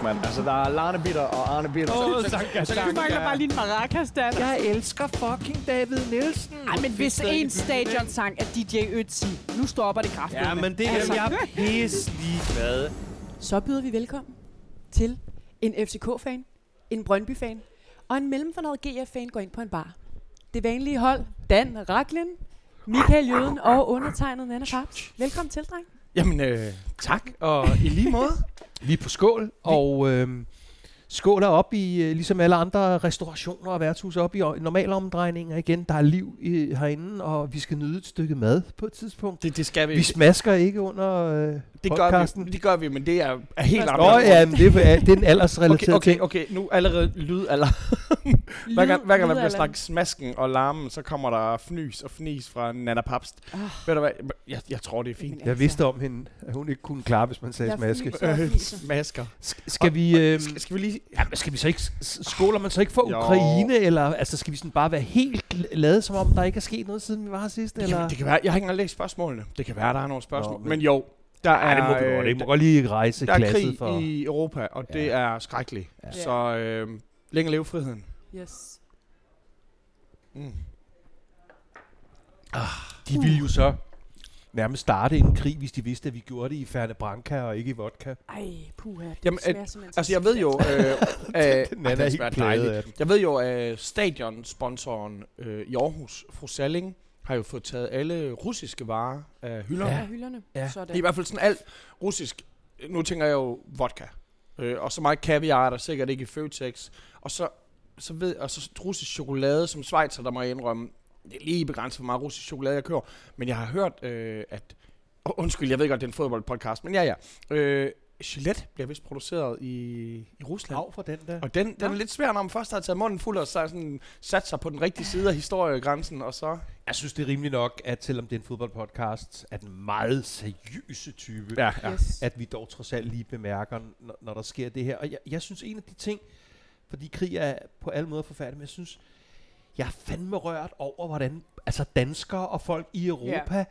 fuck, mand. Altså, der er Larne Bitter og Arne Bitter. Åh, Så- Sanka, Sanka. Du mangler bare lige en maracas, Dan. Jeg elsker fucking David Nielsen. Ej, men hvis en stadionsang er DJ Ötzi, nu stopper det kraftigt. Ja, men det er Altså. jeg pisse ligeglad. Så byder vi velkommen til en FCK-fan, en Brøndby-fan og en mellemfornøjet GF-fan går ind på en bar. Det vanlige hold, Dan Raklin, Michael Jøden og undertegnet Nana Paps. Velkommen til, dreng. Jamen, øh, tak. Og i lige måde. Vi er på skål, og øh, skål er op i, øh, ligesom alle andre restaurationer og værtshus, op i normale omdrejninger igen. Der er liv i, herinde, og vi skal nyde et stykke mad på et tidspunkt. Det, det skal vi. Vi smasker ikke under øh, det gør podcasten. vi, det gør vi, men det er, er helt Nå, Nå ja, men det er, det er en aldersrelateret Okay, okay, ting. okay, nu allerede lyd, eller hver gang, hver gang der bliver snakket smasken og larmen, så kommer der fnys og fnis fra Nana Papst. Oh, Ved du hvad, jeg, jeg tror det er fint. Jeg vidste om hende, at hun ikke kunne klare, hvis man sagde smaske. Øh, smasker. Sk- Skal vi... Øh, Skal, skal vi lige... Ja, men skal vi så ikke, skåler man så ikke for Jo. Ukraine, eller altså, skal vi sådan bare være helt lavet, som om der ikke er sket noget, siden vi var her sidst? Det Eller? kan, det kan være, jeg har ikke engang læst spørgsmålene. Det kan være, der er nogle spørgsmål. Nå, men- men, jo, der Ej, er, det må øh, godt. Det må godt lige rejse der er krig for... i Europa, og Ja. det er skrækkeligt. Ja. Så øh, længe leve friheden. Yes. Mm. De ville jo så nærmest starte en krig, hvis de vidste, at vi gjorde det i Ferne Branca og ikke i vodka. Ej, puha. Det Jamen, smager øh, simpelthen Altså, så jeg ved jo... Øh, øh, Den er det helt af den. Jeg ved jo, at stadionsponsoren øh, i Aarhus, fru Salling, har jo fået taget alle russiske varer af hylderne. Ja. Hylderne. Ja. Det Sådan. er i hvert fald sådan alt russisk. Nu tænker jeg jo vodka. Øh, og så meget kaviar er der sikkert ikke i Føtex. Og så, så ved og så russisk chokolade, som Schweizer, der må jeg indrømme, det er lige begrænset for meget russisk chokolade, jeg kører. Men jeg har hørt, øh, at... Oh, undskyld, jeg ved godt, det er en fodboldpodcast, men ja, ja. Øh, Gillette bliver vist produceret i, i Rusland. Af for den der. Og den, den er Nå. lidt svær, når man først har taget munden fuld og så sådan, sat sig på den rigtige side af historiegrænsen, og så... Jeg synes, det er rimeligt nok, at selvom det er en fodboldpodcast, at en meget seriøse type, Ja, Yes. at vi dog trods alt lige bemærker, når, når der sker det her. Og jeg, jeg synes, en af de ting, fordi krig er på alle måder forfærdelig, men jeg synes, jeg er fandme rørt over, hvordan altså danskere og folk i Europa, Ja.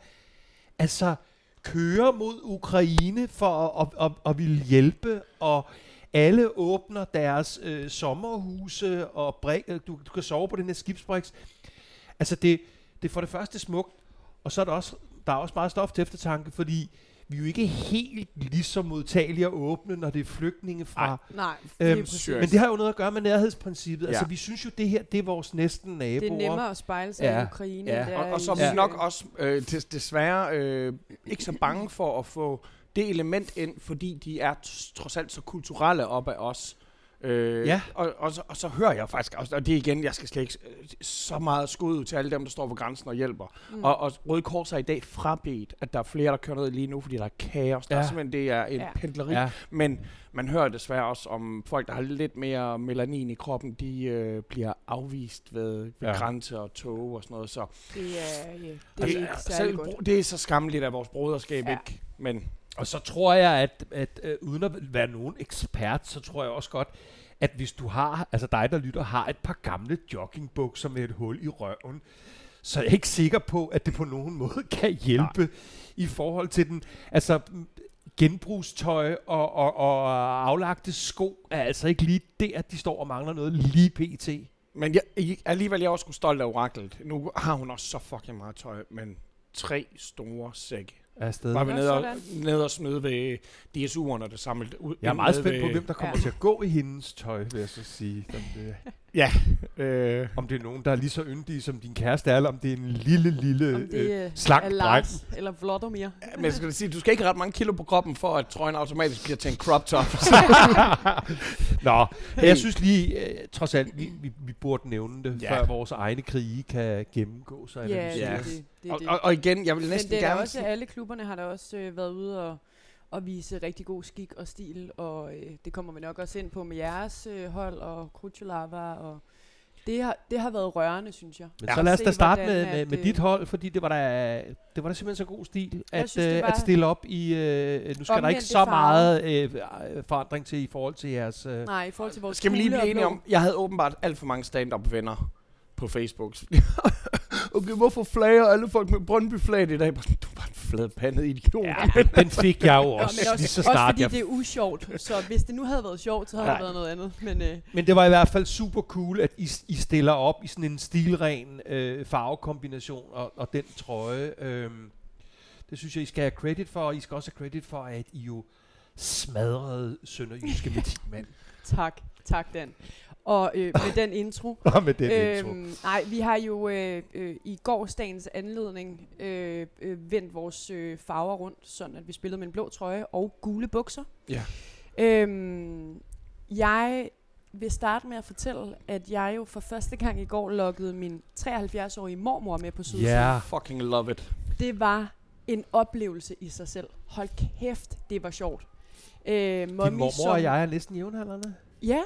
altså kører mod Ukraine for at, at, at, at ville hjælpe, og alle åbner deres øh, sommerhuse, og brik, øh, du, du kan sove på den her skibsbriks. Altså det, det er for det første smukt, og så er der også, der er også meget stof til eftertanke, fordi vi er jo ikke helt lige så modtagelige og åbne, når det er flygtninge fra... Ej. Nej, Øhm. Men det har jo noget at gøre med nærhedsprincippet. Ja. Altså, vi synes jo, det her, det er vores næsten naboer. Det er nemmere at spejle sig Ja. i Ukraine. Ja. Og, og så er vi Ja. Nok også øh, des, desværre øh, ikke så bange for at få det element ind, fordi de er trods alt så kulturelle op af os. Øh, Ja. og, og, så, og så hører jeg faktisk også, og det er igen, jeg skal slet ikke øh, så meget skud ud til alle dem, der står ved grænsen og hjælper. Mm. Og, og Røde Kors er i dag frabedt, at der er flere, der kører ned lige nu, fordi der er kaos. Der Ja. er simpelthen, det er en Ja. pendleri. Ja. Men man hører desværre også om folk, der har lidt mere melanin i kroppen, de øh, bliver afvist ved, ved Ja. grænser og tog og sådan noget. Så Det er, ja, det er det, ikke er, selv, godt. det er så skammeligt af vores broderskab, ja. ikke? Men og så tror jeg, at, at øh, uden at være nogen ekspert, så tror jeg også godt, at hvis du har, altså dig der lytter, har et par gamle joggingbukser med et hul i røven, så er jeg ikke sikker på, at det på nogen måde kan hjælpe i forhold til den, altså genbrugstøj og, og, og aflagte sko er altså ikke lige der, de står og mangler noget lige pt. Men jeg, alligevel alligevel er også stolt af oraklet. Nu har hun også så fucking meget tøj, men tre store sække afsted. Var vi Nå, nede og, nede og smide ved DSU'erne, der samlede ud. Jeg er meget spændt på, hvem der kommer Ja. til at gå i hendes tøj, vil jeg så sige. Om det, Øh, om det er nogen, der er lige så yndige som din kæreste er, eller om det er en lille, lille, Om det øh, slank er dreng. Eller Vladimir. men jeg skal sige, du skal ikke have ret mange kilo på kroppen, for at trøjen automatisk bliver til en crop top. Nå, jeg synes lige, øh, trods alt, vi, vi, vi burde nævne det, Ja. før vores egne krige kan gennemgås. og Ja, det er Ja. det. det, er og, det. og, og igen, jeg vil Men næsten det er gerne... også, alle klubberne har da også øh, været ude og, og vise rigtig god skik og stil, og øh, det kommer vi nok også ind på med jeres øh, hold og Krutulava, og det har, det har været rørende, synes jeg. Men Ja. så lad os da starte med, med, at, med øh, dit hold, fordi det var da, det var da simpelthen så god stil, at, synes, øh, at stille op i... Øh, nu skal der ikke så farver. meget øh, øh, forandring til i forhold til jeres... Øh, Nej, i forhold til vores Skal vi lige blive enige om, jeg havde åbenbart alt for mange stand-up-venner på Facebook. okay, hvorfor flager alle folk med Brøndby-flag i dag? Du er bare en fladpandet idiot. Ja, den, den fik jeg jo også, men også, lige så også snart fordi jeg det er usjovt. Så hvis det nu havde været sjovt, så havde Nej. det været noget andet. Men øh, Men det var i hvert fald super cool, at I, I stiller op i sådan en stilren øh, farvekombination og, og den trøje. Øhm, det synes jeg, I skal have credit for, og I skal også have credit for, at I jo smadrede Sønderjyske med 10 mand. tak, tak Dan. Og øh, med den intro. Og med den intro. Øhm, nej, vi har jo øh, øh, i gårsdagens anledning øh, øh, vendt vores øh, farver rundt, sådan at vi spillede med en blå trøje og gule bukser. Ja. Øhm, jeg vil starte med at fortælle, at jeg jo for første gang i går lokkede min 73-årige mormor med på sydsiden. Ja, Fucking love it. Det var en oplevelse i sig selv. Hold kæft, det var sjovt. Øh, din mormor som- og jeg er næsten jævnaldrende. Ja,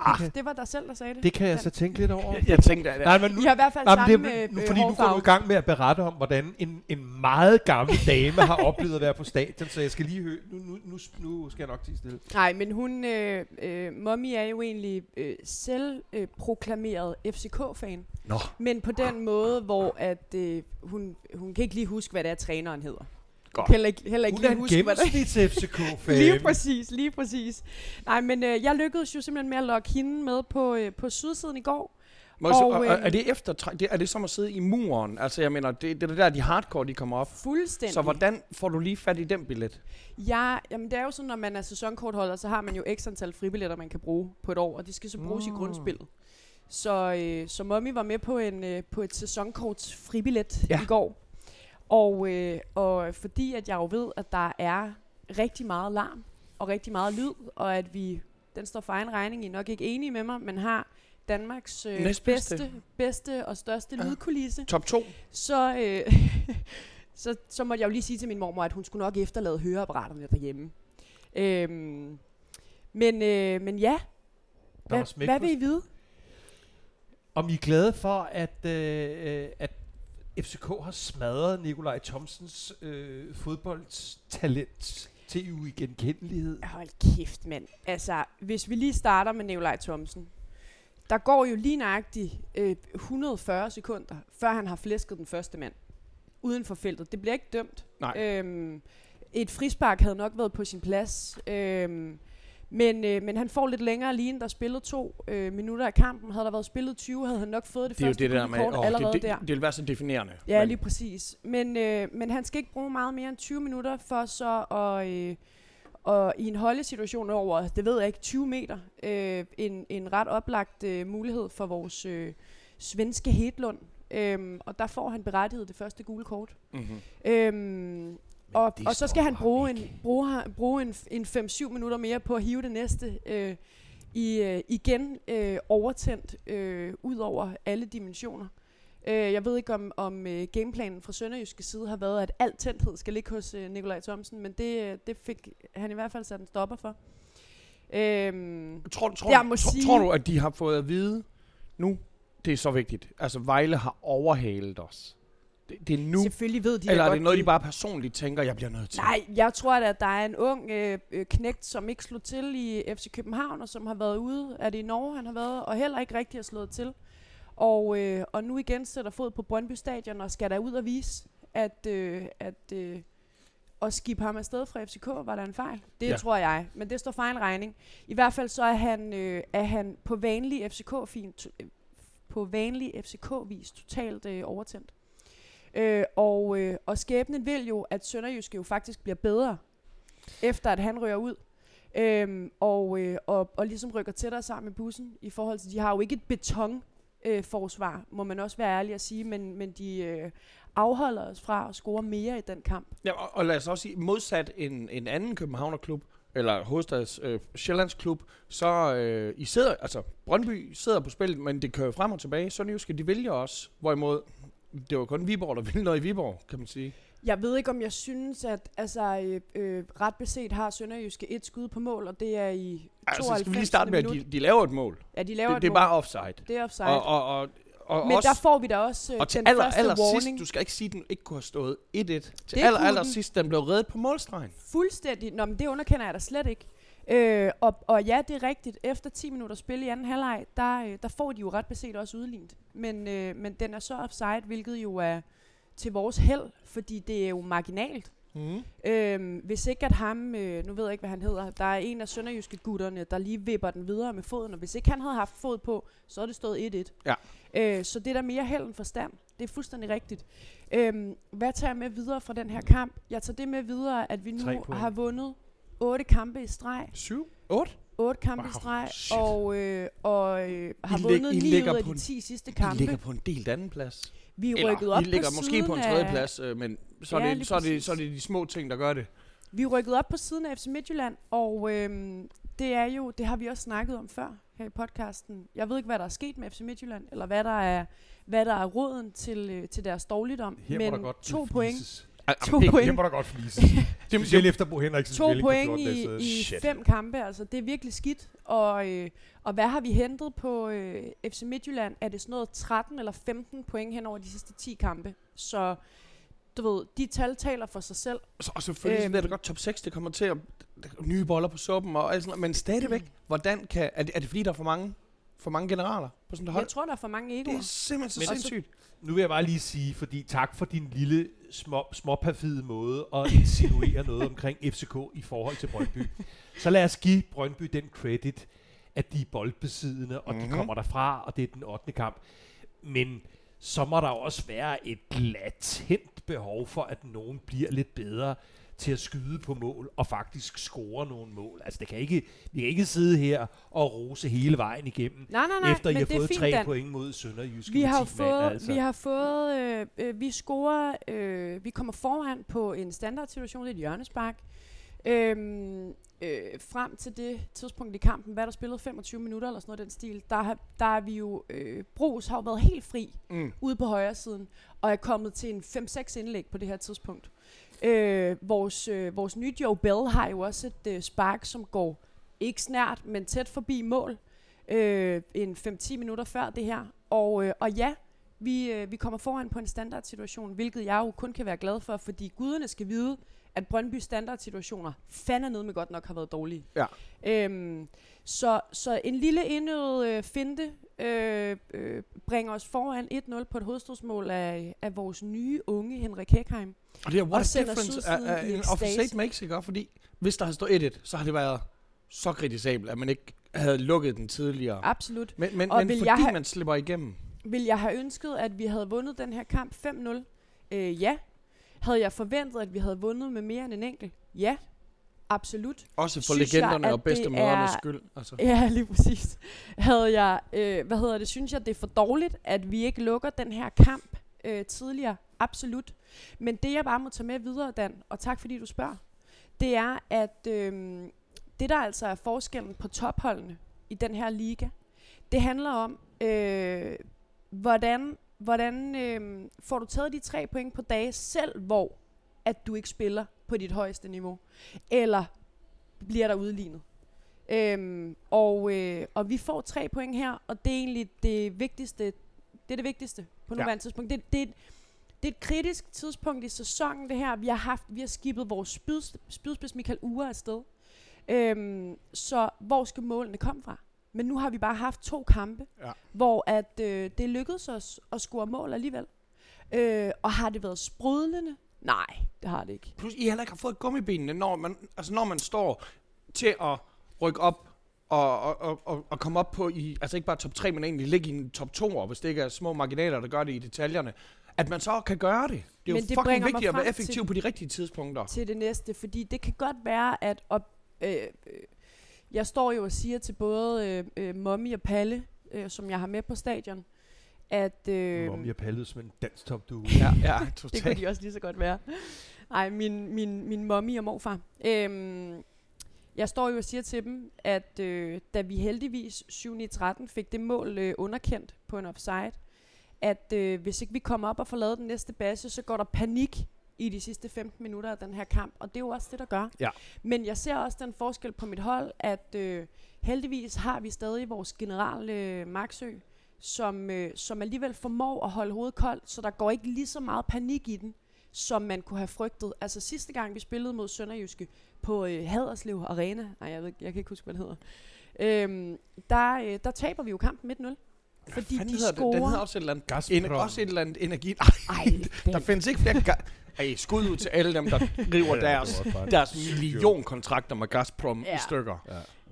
Ah, det var dig selv, der sagde det. det kan jeg så tænke lidt over. Jeg, jeg tænkte, at Nej, men nu, I har i hvert fald Nej, samme det, nu, øh, fordi nu går du hårfarve. i gang med at berette om, hvordan en, en meget gammel dame har oplevet at være på stadion, så jeg skal lige høre, nu, nu, nu, nu skal jeg nok til stille. Nej, men hun, øh, øh, mommy er jo egentlig øh, selv øh, proklameret FCK-fan. Nå. Men på den måde, hvor at øh, hun, hun kan ikke lige huske, hvad det er, træneren hedder. Godt. Heller ikke, heller ikke Hun er lige en huske, hvad det gennemsnits FCK-fan. Lige præcis, lige præcis. Nej, men øh, jeg lykkedes jo simpelthen med at lokke hende med på, øh, på sydsiden i går. Må Og, og, øhm, er det efter, det, er det som at sidde i muren? Altså, jeg mener, det, det er der, de hardcore, de kommer op. Fuldstændig. Så hvordan får du lige fat i den billet? Ja, jamen det er jo sådan, når man er sæsonkortholder, så har man jo x antal fribilletter, man kan bruge på et år, og de skal så bruges Mm. i grundspillet. Så, øh, så Mommy var med på, en, øh, på et sæsonkorts fribillet Ja. i går. Og, øh, og fordi at jeg jo ved, at der er rigtig meget larm og rigtig meget lyd, og at vi, den står for egen regning, I er nok ikke enige med mig, men har Danmarks øh, Næstbedste. bedste, bedste og største Ja. lydkulisse, Top 2? så, øh, så, så måtte jeg jo lige sige til min mormor, at hun skulle nok efterlade høreapparaterne derhjemme. Øhm, men, øh, men ja, var hvad, vil I vide? Om I er glade for, at, øh, øh, at FCK har smadret Nikolaj Thomsens øh, fodboldstalent til uigenkendelighed? Hold kæft, mand. Altså, hvis vi lige starter med Nikolaj Thomsen. Der går jo lige nøjagtigt øh, 140 sekunder, før han har flæsket den første mand. Uden for feltet. Det bliver ikke dømt. Nej. Øhm, et frispark havde nok været på sin plads. Øhm, men, øh, men han får lidt længere lige, der spillede to øh, minutter af kampen. Havde der været spillet 20, havde han nok fået det, Det første det der med, kort åh, allerede det, der. det, det vil være så definerende. Ja, Men- lige præcis. Men, øh, men han skal ikke bruge meget mere end 20 minutter for så at... Øh, og i en holdesituation over, det ved jeg ikke, 20 meter, øh, en, en ret oplagt øh, mulighed for vores øh, svenske Hedlund. Øhm, og der får han berettiget det første gule kort. Mm-hmm. Øhm, og, og så skal han bruge, en, bruge, bruge en, en 5-7 minutter mere på at hive det næste øh, i, øh, igen øh, overtændt øh, ud over alle dimensioner. Øh, jeg ved ikke, om, om øh, gameplanen fra Sønderjyske side har været, at al tændthed skal ligge hos øh, Nikolaj Thomsen, men det, øh, det fik han i hvert fald sat en stopper for. Øhm, Tror, tror, Jeg må tror, sige- tror du, at de har fået at vide nu, det er så vigtigt, altså Vejle har overhalet os. Det, det er nu, selvfølgelig ved de eller er det noget, de bare personligt tænker, jeg bliver nødt til? Nej, jeg tror at der er en ung øh, øh, knægt, som ikke slog til i FC København, og som har været ude, er det i Norge, han har været, og heller ikke rigtig har slået til. Og, øh, og nu igen sætter fod på Brøndby Stadion, og skal der ud og vise, at, øh, at øh, at skibe ham afsted fra FCK, var der en fejl. Det Ja. tror jeg, men det står egen regning. I hvert fald så er han, øh, er han på vanlig FCK-fin, øh, på vanlig FCK-vis totalt øh, overtændt. Øh, og, øh, og skæbnen vil jo, at Sønderjyske jo faktisk bliver bedre, efter at han rører ud. Øhm, og, øh, og, og ligesom rykker tættere sammen med bussen i forhold til, de har jo ikke et beton øh, forsvar, må man også være ærlig at sige, men, men de øh, afholder os fra at score mere i den kamp. Ja, og, og lad os også sige, modsat en, en anden Københavnerklub, eller hovedstads øh, Sjællands klub, så øh, I sidder, altså Brøndby sidder på spillet, men det kører frem og tilbage. Sønderjyske, de vælger også, hvorimod det var kun Viborg, der ville noget i Viborg, kan man sige. Jeg ved ikke, om jeg synes, at altså, øh, øh, ret beset har Sønderjyske et skud på mål, og det er i 92. Altså, skal vi lige starte med, at de, de laver et mål. Ja, de laver Det, et det er mål. bare offside. Det er offside. Og, og, og, og, Men også, der får vi da også øh, og til den aller, første aller warning. sidst, du skal ikke sige, at den ikke kunne have stået 1-1. Til Det aller, aller den. sidst, den blev reddet på målstregen. Fuldstændig. Nå, men det underkender jeg da slet ikke. Øh, og, og ja, det er rigtigt. Efter 10 minutter spil i anden halvleg, der, øh, der får de jo ret beset også udlignet. Men, øh, men den er så offside, hvilket jo er til vores held, fordi det er jo marginalt. Mm. Øhm, hvis ikke at ham, øh, nu ved jeg ikke, hvad han hedder, der er en af sønderjyske gutterne, der lige vipper den videre med foden, og hvis ikke han havde haft fod på, så er det stået 1-1. Ja. Øh, så det er der mere held end forstand. Det er fuldstændig rigtigt. Øhm, hvad tager jeg med videre fra den her kamp? Jeg tager det med videre, at vi nu har vundet otte kampe i streg. 7? 8? Otte kampe Wow, i streg, shit. og, øh, og øh, har lig- vundet I ni ud af de en- 10 sidste I kampe. ligger på en delt anden plads. Vi er Eller, rykket op I ligger på måske på en af- tredje plads, øh, men så er, Ja, det, så, er det, så er det de små ting, der gør det. Vi er rykket op på siden af FC Midtjylland, og øhm, det er jo, det har vi også snakket om før her i podcasten. Jeg ved ikke, hvad der er sket med FC Midtjylland, eller hvad der er, hvad der er råden til, øh, til deres dårligdom. Her men der godt to point, To det- point. Her må der godt flises. Det, Specielt efter Bo Henriksens to point 14 dage i, i Shit. fem kampe, altså det er virkelig skidt. Og, øh, og hvad har vi hentet på øh, FC Midtjylland? Er det sådan noget 13 eller 15 point hen over de sidste 10 kampe? Så du ved, de tal taler for sig selv. Så- Og selvfølgelig øhm. Jeg da godt, top 6, det kommer til at nye boller på suppen og alt sådan noget. Men stadigvæk, hvordan kan... Er det, er det fordi, der er for mange, for mange generaler på sådan et hold? Jeg tror, der er for mange Det egoer. er simpelthen så Men- sindssygt. Nu vil jeg bare lige sige, fordi tak for din lille små, småperfide måde at insinuere noget omkring FCK i forhold til Brøndby. Så lad os give Brøndby den credit, at de er boldbesiddende, og mm-hmm. Mhm. de kommer derfra, og det er den 8. kamp. Men så må der også være et latent behov for, at nogen bliver lidt bedre til at skyde på mål og faktisk score nogle mål. Altså det kan ikke, vi kan ikke sidde her og rose hele vejen igennem, Nej, nej, nej, efter I men har det er fået fint, tre Dan. point mod Sønderjyske Vi har 10 fået, mand, altså. vi har fået, øh, øh, vi scorer, øh, vi kommer foran på en standardsituation, det er et hjørnespark. Øhm, øh, frem til det tidspunkt i kampen, hvad er der spillet 25 minutter eller sådan noget den stil, der, har, der er vi jo, øh, Brugs har jo været helt fri Mm. ude på højre siden, og er kommet til en 5-6 indlæg på det her tidspunkt. Øh, vores, øh, vores nye Joe Bell har jo også et øh, spark, som går ikke snært, men tæt forbi mål, øh, en 5-10 minutter før det her. Og, øh, og ja, vi, øh, vi kommer foran på en standardsituation, hvilket jeg jo kun kan være glad for, fordi guderne skal vide, at Brøndby standardsituationer fandme med godt nok har været dårlige. Ja. Øhm, så, så en lille indøvet øh, finte øh, øh, bringer os foran 1-0 på et hovedstødsmål af, af vores nye unge Henrik Hekheim. Og det er what Og a difference af i en offside makes, ikke? Fordi hvis der havde stået 1-1, så har det været så kritisabelt, at man ikke havde lukket den tidligere. Absolut. Men, men, Og men fordi jeg have- man slipper igennem. Vil jeg have ønsket, at vi havde vundet den her kamp 5-0? Øh, ja. Havde jeg forventet, at vi havde vundet med mere end en enkelt? Ja. Absolut. Også for Synes jeg, legenderne at og bedste det mødernes er- skyld. Altså. Ja, lige præcis. Havde jeg, øh, hvad hedder det, synes jeg, det er for dårligt, at vi ikke lukker den her kamp øh, tidligere. Absolut. Men det, jeg bare må tage med videre, Dan, og tak fordi du spørger, det er, at øh, det, der altså er forskellen på topholdene i den her liga, det handler om, øh, hvordan, hvordan øh, får du taget de tre point på dage selv, hvor at du ikke spiller på dit højeste niveau, eller bliver der udlignet. Øhm, og, øh, og vi får tre point her, og det er egentlig det vigtigste. Det er det vigtigste på Ja. nuværende tidspunkt. Det, det, er et- det er et kritisk tidspunkt i sæsonen, det her. Vi har haft, vi har skibet vores spyd, spydspids Michael Ure afsted. Øhm, så hvor skal målene komme fra? Men nu har vi bare haft to kampe, Ja. hvor at, øh, det lykkedes os at score mål alligevel. Øh, og har det været sprudlende? Nej, det har det ikke. Plus, I heller ikke har fået gummibenene, når man, altså, når man står til at rykke op og, og, og, og, komme op på, i, altså ikke bare top 3, men egentlig ligge i en top 2, og hvis det ikke er små marginaler, der gør det i detaljerne, at man så kan gøre det. Det er jo Men det fucking vigtigt at være effektiv til- på de rigtige tidspunkter. til det næste, fordi det kan godt være, at op, øh, øh, jeg står jo og siger til både øh, øh, Mommy og Palle, øh, som jeg har med på stadion, at øh, Mommy og pallet som en dansk top du. Ja, ja, det kunne totalt. de også lige så godt være. Ej, min, min, min mommy og morfar. Øhm, jeg står jo og siger til dem, at øh, da vi heldigvis 7 i 13 fik det mål øh, underkendt på en offside, at øh, hvis ikke vi kommer op og får lavet den næste base, så går der panik i de sidste 15 minutter af den her kamp, og det er jo også det, der gør. Ja. Men jeg ser også den forskel på mit hold, at øh, heldigvis har vi stadig vores general øh, Maxø, som, øh, som alligevel formår at holde hovedet koldt, så der går ikke lige så meget panik i den, som man kunne have frygtet. Altså sidste gang vi spillede mod Sønderjyske på øh, Haderslev Arena, nej jeg, ved, jeg kan ikke huske, hvad det hedder, øhm, der, øh, der taber vi jo kampen 1-0. Fordi de hedder det? Den hedder scorer... også et eller andet... Gazprom. En, også et eller andet energi... Ej, Der den, findes ikke flere... Ga- Ej, skud ud til alle dem, der river deres, deres millionkontrakter med Gazprom Ja. i stykker.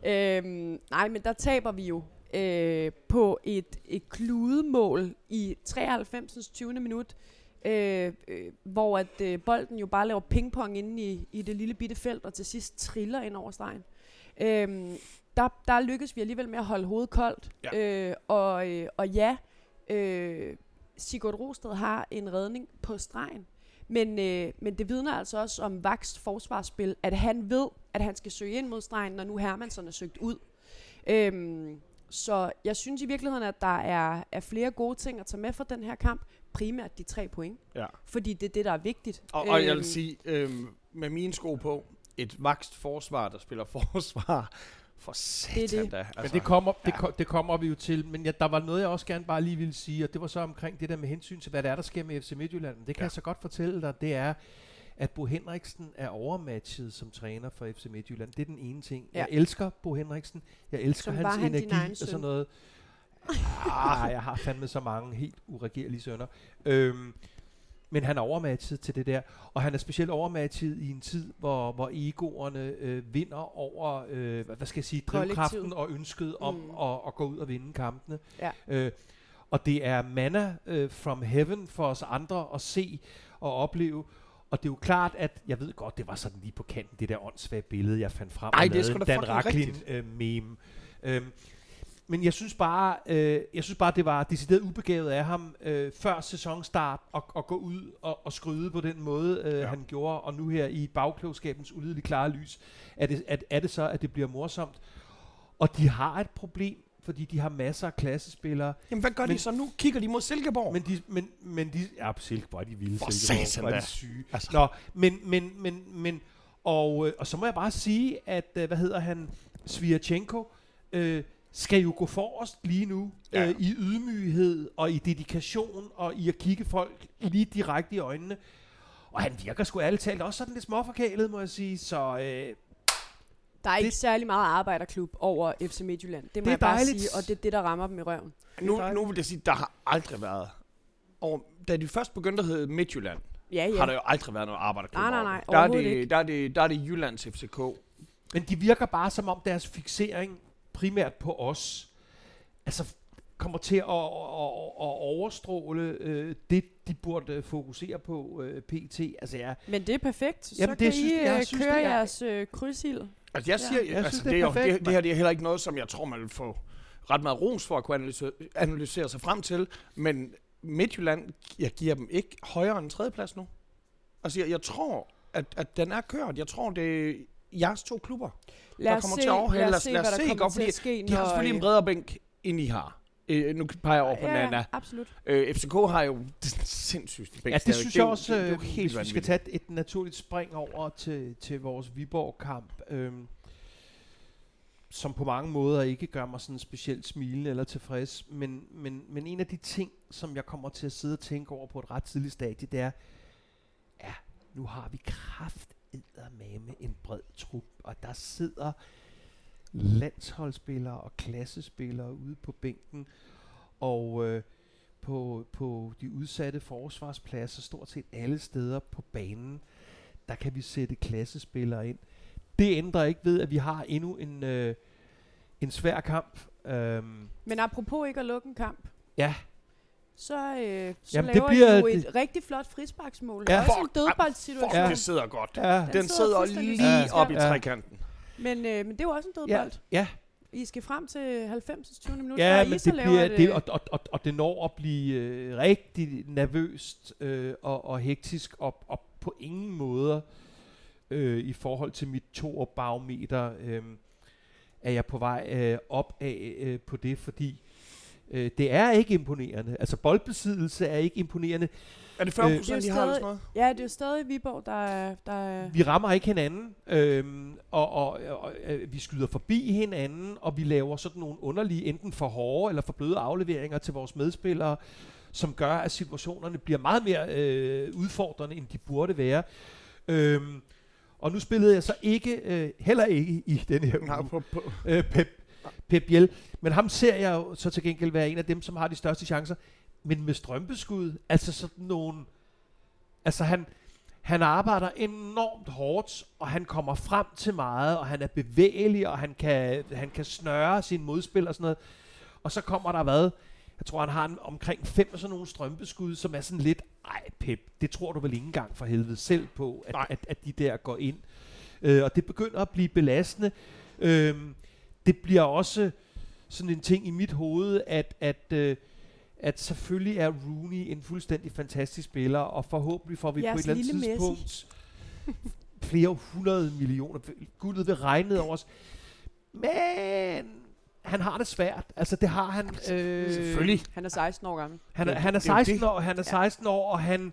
øhm, nej, men der taber vi jo øh, på et, et kludemål i 93. 20. minut, øh, øh, hvor at øh, bolden jo bare laver pingpong inde i, i det lille bitte felt, og til sidst triller ind over stregen. Øhm, der, der lykkes vi alligevel med at holde hovedet koldt. Ja. Øh, og, øh, og ja, øh, Sigurd Rosted har en redning på stregen. Men, øh, men det vidner altså også om Vaks forsvarsspil, at han ved, at han skal søge ind mod stregen, når nu Hermansson er søgt ud. Øhm, så jeg synes i virkeligheden, at der er, er flere gode ting at tage med fra den her kamp. Primært de tre point. Ja. Fordi det er det, der er vigtigt. Og, og jeg Øhm, vil sige, øhm, med mine sko på, et vakst forsvar, der spiller forsvar, for satan Det er det. da. Altså, men det kommer, det, ko- det kommer vi jo til. Men ja, der var noget, jeg også gerne bare lige ville sige, og det var så omkring det der med hensyn til, hvad der er, der sker med FC Midtjylland. Men det kan Ja. jeg så godt fortælle dig, det er, at Bo Henriksen er overmatchet som træner for FC Midtjylland. Det er den ene ting. Ja. Jeg elsker Bo Henriksen. Jeg elsker Som hans han energi og sådan noget. Ah, jeg har fandme så mange helt uregerlige sønner. Øhm, men han er overmatchet til det der. Og han er specielt overmatchet i en tid, hvor, hvor egoerne øh, vinder over, øh, hvad skal jeg sige, drivkraften og ønsket om Mm. at, at gå ud og vinde kampene. Ja. Øh, og det er manna øh, from heaven for os andre at se og opleve. Og det er jo klart, at jeg ved godt, det var sådan lige på kanten, det der åndssvage billede, jeg fandt frem Ej, og lavede Dan fucking Racklin rigtigt. øh, meme. Øhm, men jeg synes bare, øh, jeg synes bare, det var decideret ubegavet af ham øh, før sæsonstart at, at gå ud og, og skryde på den måde, øh, Ja. han gjorde. Og nu her i bagklogskabens ulideligt klare lys, er det, at, er det så, at det bliver morsomt. Og de har et problem, fordi de har masser af klassespillere. Jamen, hvad gør Men- de så nu? Kigger de mod Silkeborg? Men de, men, men de, ja, på Silkeborg de vilde. For Silkeborg, hvor er de syge. Altså. Nå, men, men, men, men, og, øh, og så må jeg bare sige, at, øh, hvad hedder han, Svirchenko, øh, skal jo gå forrest lige nu Ja. øh, i ydmyghed og i dedikation og i at kigge folk lige direkte i øjnene. Og han virker sgu ærligt talt også sådan lidt småforkælet, må jeg sige. Så øh, Der er ikke Det- særlig meget arbejderklub over FC Midtjylland. Det må Det er jeg bare dejligt. sige, og det er det, der rammer dem i røven. nu, nu vil jeg sige, der har aldrig været... Og da de først begyndte at hedde Midtjylland, Ja, ja. har der jo aldrig været noget arbejderklub Nej, nej, nej. Der er det, ikke. der er det, der er det Jyllands FCK. Men de virker bare som om deres fixering primært på os, altså kommer til at, at, at, at overstråle øh, det, de burde fokusere på øh, PT. Altså ja, Men det er perfekt. Jamen, så det kan synes- I jeg øh, synes, køre det er- jeres øh, krydsild. Altså, jeg Ja. siger, Jeg altså, synes, det, er er jo, perfekt, det, det her det er heller ikke noget, som jeg tror, man vil få ret meget ros for at kunne analysere, analysere sig frem til. Men Midtjylland, jeg giver dem ikke højere end tredjeplads nu. Altså, jeg, jeg tror, at, at den er kørt. Jeg tror, det er jeres to klubber. Lad os kommer se, til at overhale. lad Lad os se, lad os hvad der se, kommer godt, til at ske, De har selvfølgelig en bredere bænk, end I har. Øh, nu peger jeg over på ja, Nana. ja, absolut. Øh, FCK har jo sindssygt bænk. ja det synes jeg også, det, det er øh, helt hvis vi skal tage et, et naturligt spring over til, til vores Viborg-kamp, øhm, som på mange måder ikke gør mig sådan specielt smilende eller tilfreds, men, men, men en af de ting, som jeg kommer til at sidde og tænke over på et ret tidligt stadie, det er, ja, nu har vi kraft med en bred trup, og der sidder landsholdsspillere og klassespillere ude på bænken, og øh, på, på de udsatte forsvarspladser, stort set alle steder på banen, der kan vi sætte klassespillere ind. Det ændrer ikke ved, at vi har endnu en, øh, en svær kamp. Øhm, Men apropos ikke at lukke en kamp, ja, så, øh, så Jamen, det laver bliver I jo det- et rigtig flot frisparksmål. Ja. Ja. Også en Fuck, dødboldssituation. Fuck, Ja. det sidder godt. ja, Den Den sidder sidder lige fint. op i Ja. trekanten. Men, øh, men det er jo også en ja, dødbold. ja, I skal frem til 90. 20. minut, ja før men I så det bliver, et, det, øh, og, og, og, og det når at blive øh, rigtig nervøst øh, og, og hektisk, og, og på ingen måder øh, i forhold til mit to barometer øh, er jeg på vej øh, op af øh, på det, fordi øh, det er ikke imponerende. Altså boldbesiddelse er ikke imponerende. Er det 40 Øh, procent, Det er de har eller sådan noget? Ja, det er jo stadig Viborg, der er... Der er Vi rammer ikke hinanden, øhm, og, og, og øh, vi skyder forbi hinanden, og vi laver sådan nogle underlige, enten for hårde eller for bløde afleveringer til vores medspillere, som gør, at situationerne bliver meget mere øh, udfordrende, end de burde være. Øhm, og nu spillede jeg så ikke, øh, heller ikke i den her Nej, uge, på, på. øh, Pep, Pep Biel. Men ham ser jeg jo så til gengæld være en af dem, som har de største chancer. Men med strømpeskud, altså sådan nogle... Altså han, han arbejder enormt hårdt, og han kommer frem til meget, og han er bevægelig, og han kan, han kan snøre sin modspil og sådan noget. Og så kommer der hvad? Jeg tror, han har en, omkring fem af sådan nogle strømpeskud, som er sådan lidt, ej Pep, det tror du vel ikke engang for helvede selv på, at, Nej. at, at de der går ind. Øh, og det begynder at blive belastende. Øh, det bliver også sådan en ting i mit hoved, at, at, øh, at selvfølgelig er Rooney en fuldstændig fantastisk spiller, og forhåbentlig får vi Jeres på et eller andet lille Messi. tidspunkt flere hundrede millioner. Guldet vil regne over os. Men han har det svært. Altså, det har han. Øh, Selvfølgelig. Han er 16 år gammel. Han er, han er det er jo 16 det. år, han er 16 år, og han øh,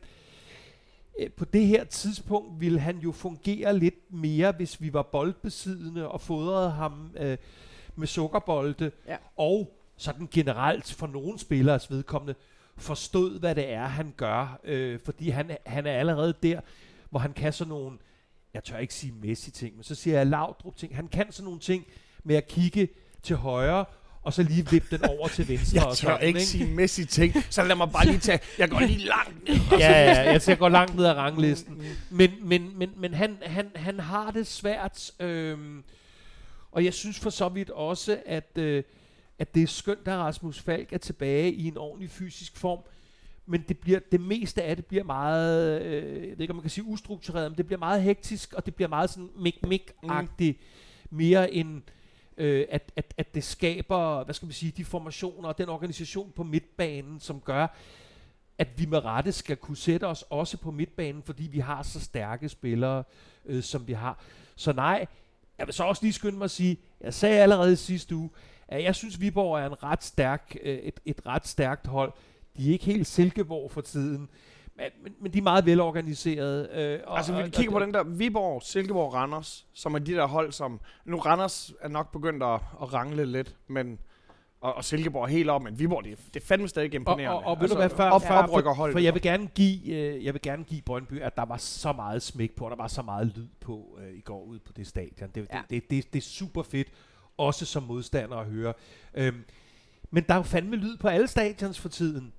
på det her tidspunkt ville han jo fungere lidt mere, hvis vi var boldbesiddende og fodrede ham øh, med sukkerbolde, Ja. og sådan generelt for nogle spillers vedkommende forstod, hvad det er, han gør, øh, fordi han, han er allerede der, hvor han kan sådan nogle, jeg tør ikke sige Messi ting, men så siger jeg Laudrup ting, han kan sådan nogle ting med at kigge til højre, og så lige vippe den over til venstre. Jeg og tør sådan, ikke sige Messi ting, så lad mig bare lige tage, jeg går lige langt ned. ja, ja, jeg skal gå langt ned ad ranglisten. Men, men, men, men han, han, han har det svært, øhm, og jeg synes for så vidt også, at, øh, at det er skønt, at Rasmus Falk er tilbage i en ordentlig fysisk form, men det, bliver, det meste af det bliver meget, øh, jeg ved ikke om man kan sige ustruktureret, men det bliver meget hektisk, og det bliver meget sådan mik-mik-agtigt, mere end øh, at, at, at det skaber, hvad skal man sige, de formationer og den organisation på midtbanen, som gør, at vi med rette skal kunne sætte os også på midtbanen, fordi vi har så stærke spillere, øh, som vi har. Så nej, jeg vil så også lige skynde mig at sige, jeg sagde allerede sidste uge, at jeg synes, Viborg er en ret stærk, øh, et, et ret stærkt hold. De er ikke helt Silkeborg for tiden, men, men, men de er meget velorganiserede. Øh, og, Altså, vi og- kigger på og- den der Viborg, Silkeborg, Randers, som er de der hold, som... Nu Randers er nok begyndt at, at rangle lidt, men... Og, og Silkeborg er helt op, men Viborg, det, det er fandme stadig Og, imponerende. og, og ved du hvad, før, op, før, oprykker for, holdet. for jeg vil gerne give, øh, jeg vil gerne give Brøndby, at der var så meget smæk på, og der var så meget lyd på øh, i går ude på det stadion. Det, Ja. det, det, det, det er super fedt, også som modstander at høre. Øhm, men der er jo fandme lyd på alle stadions for tiden.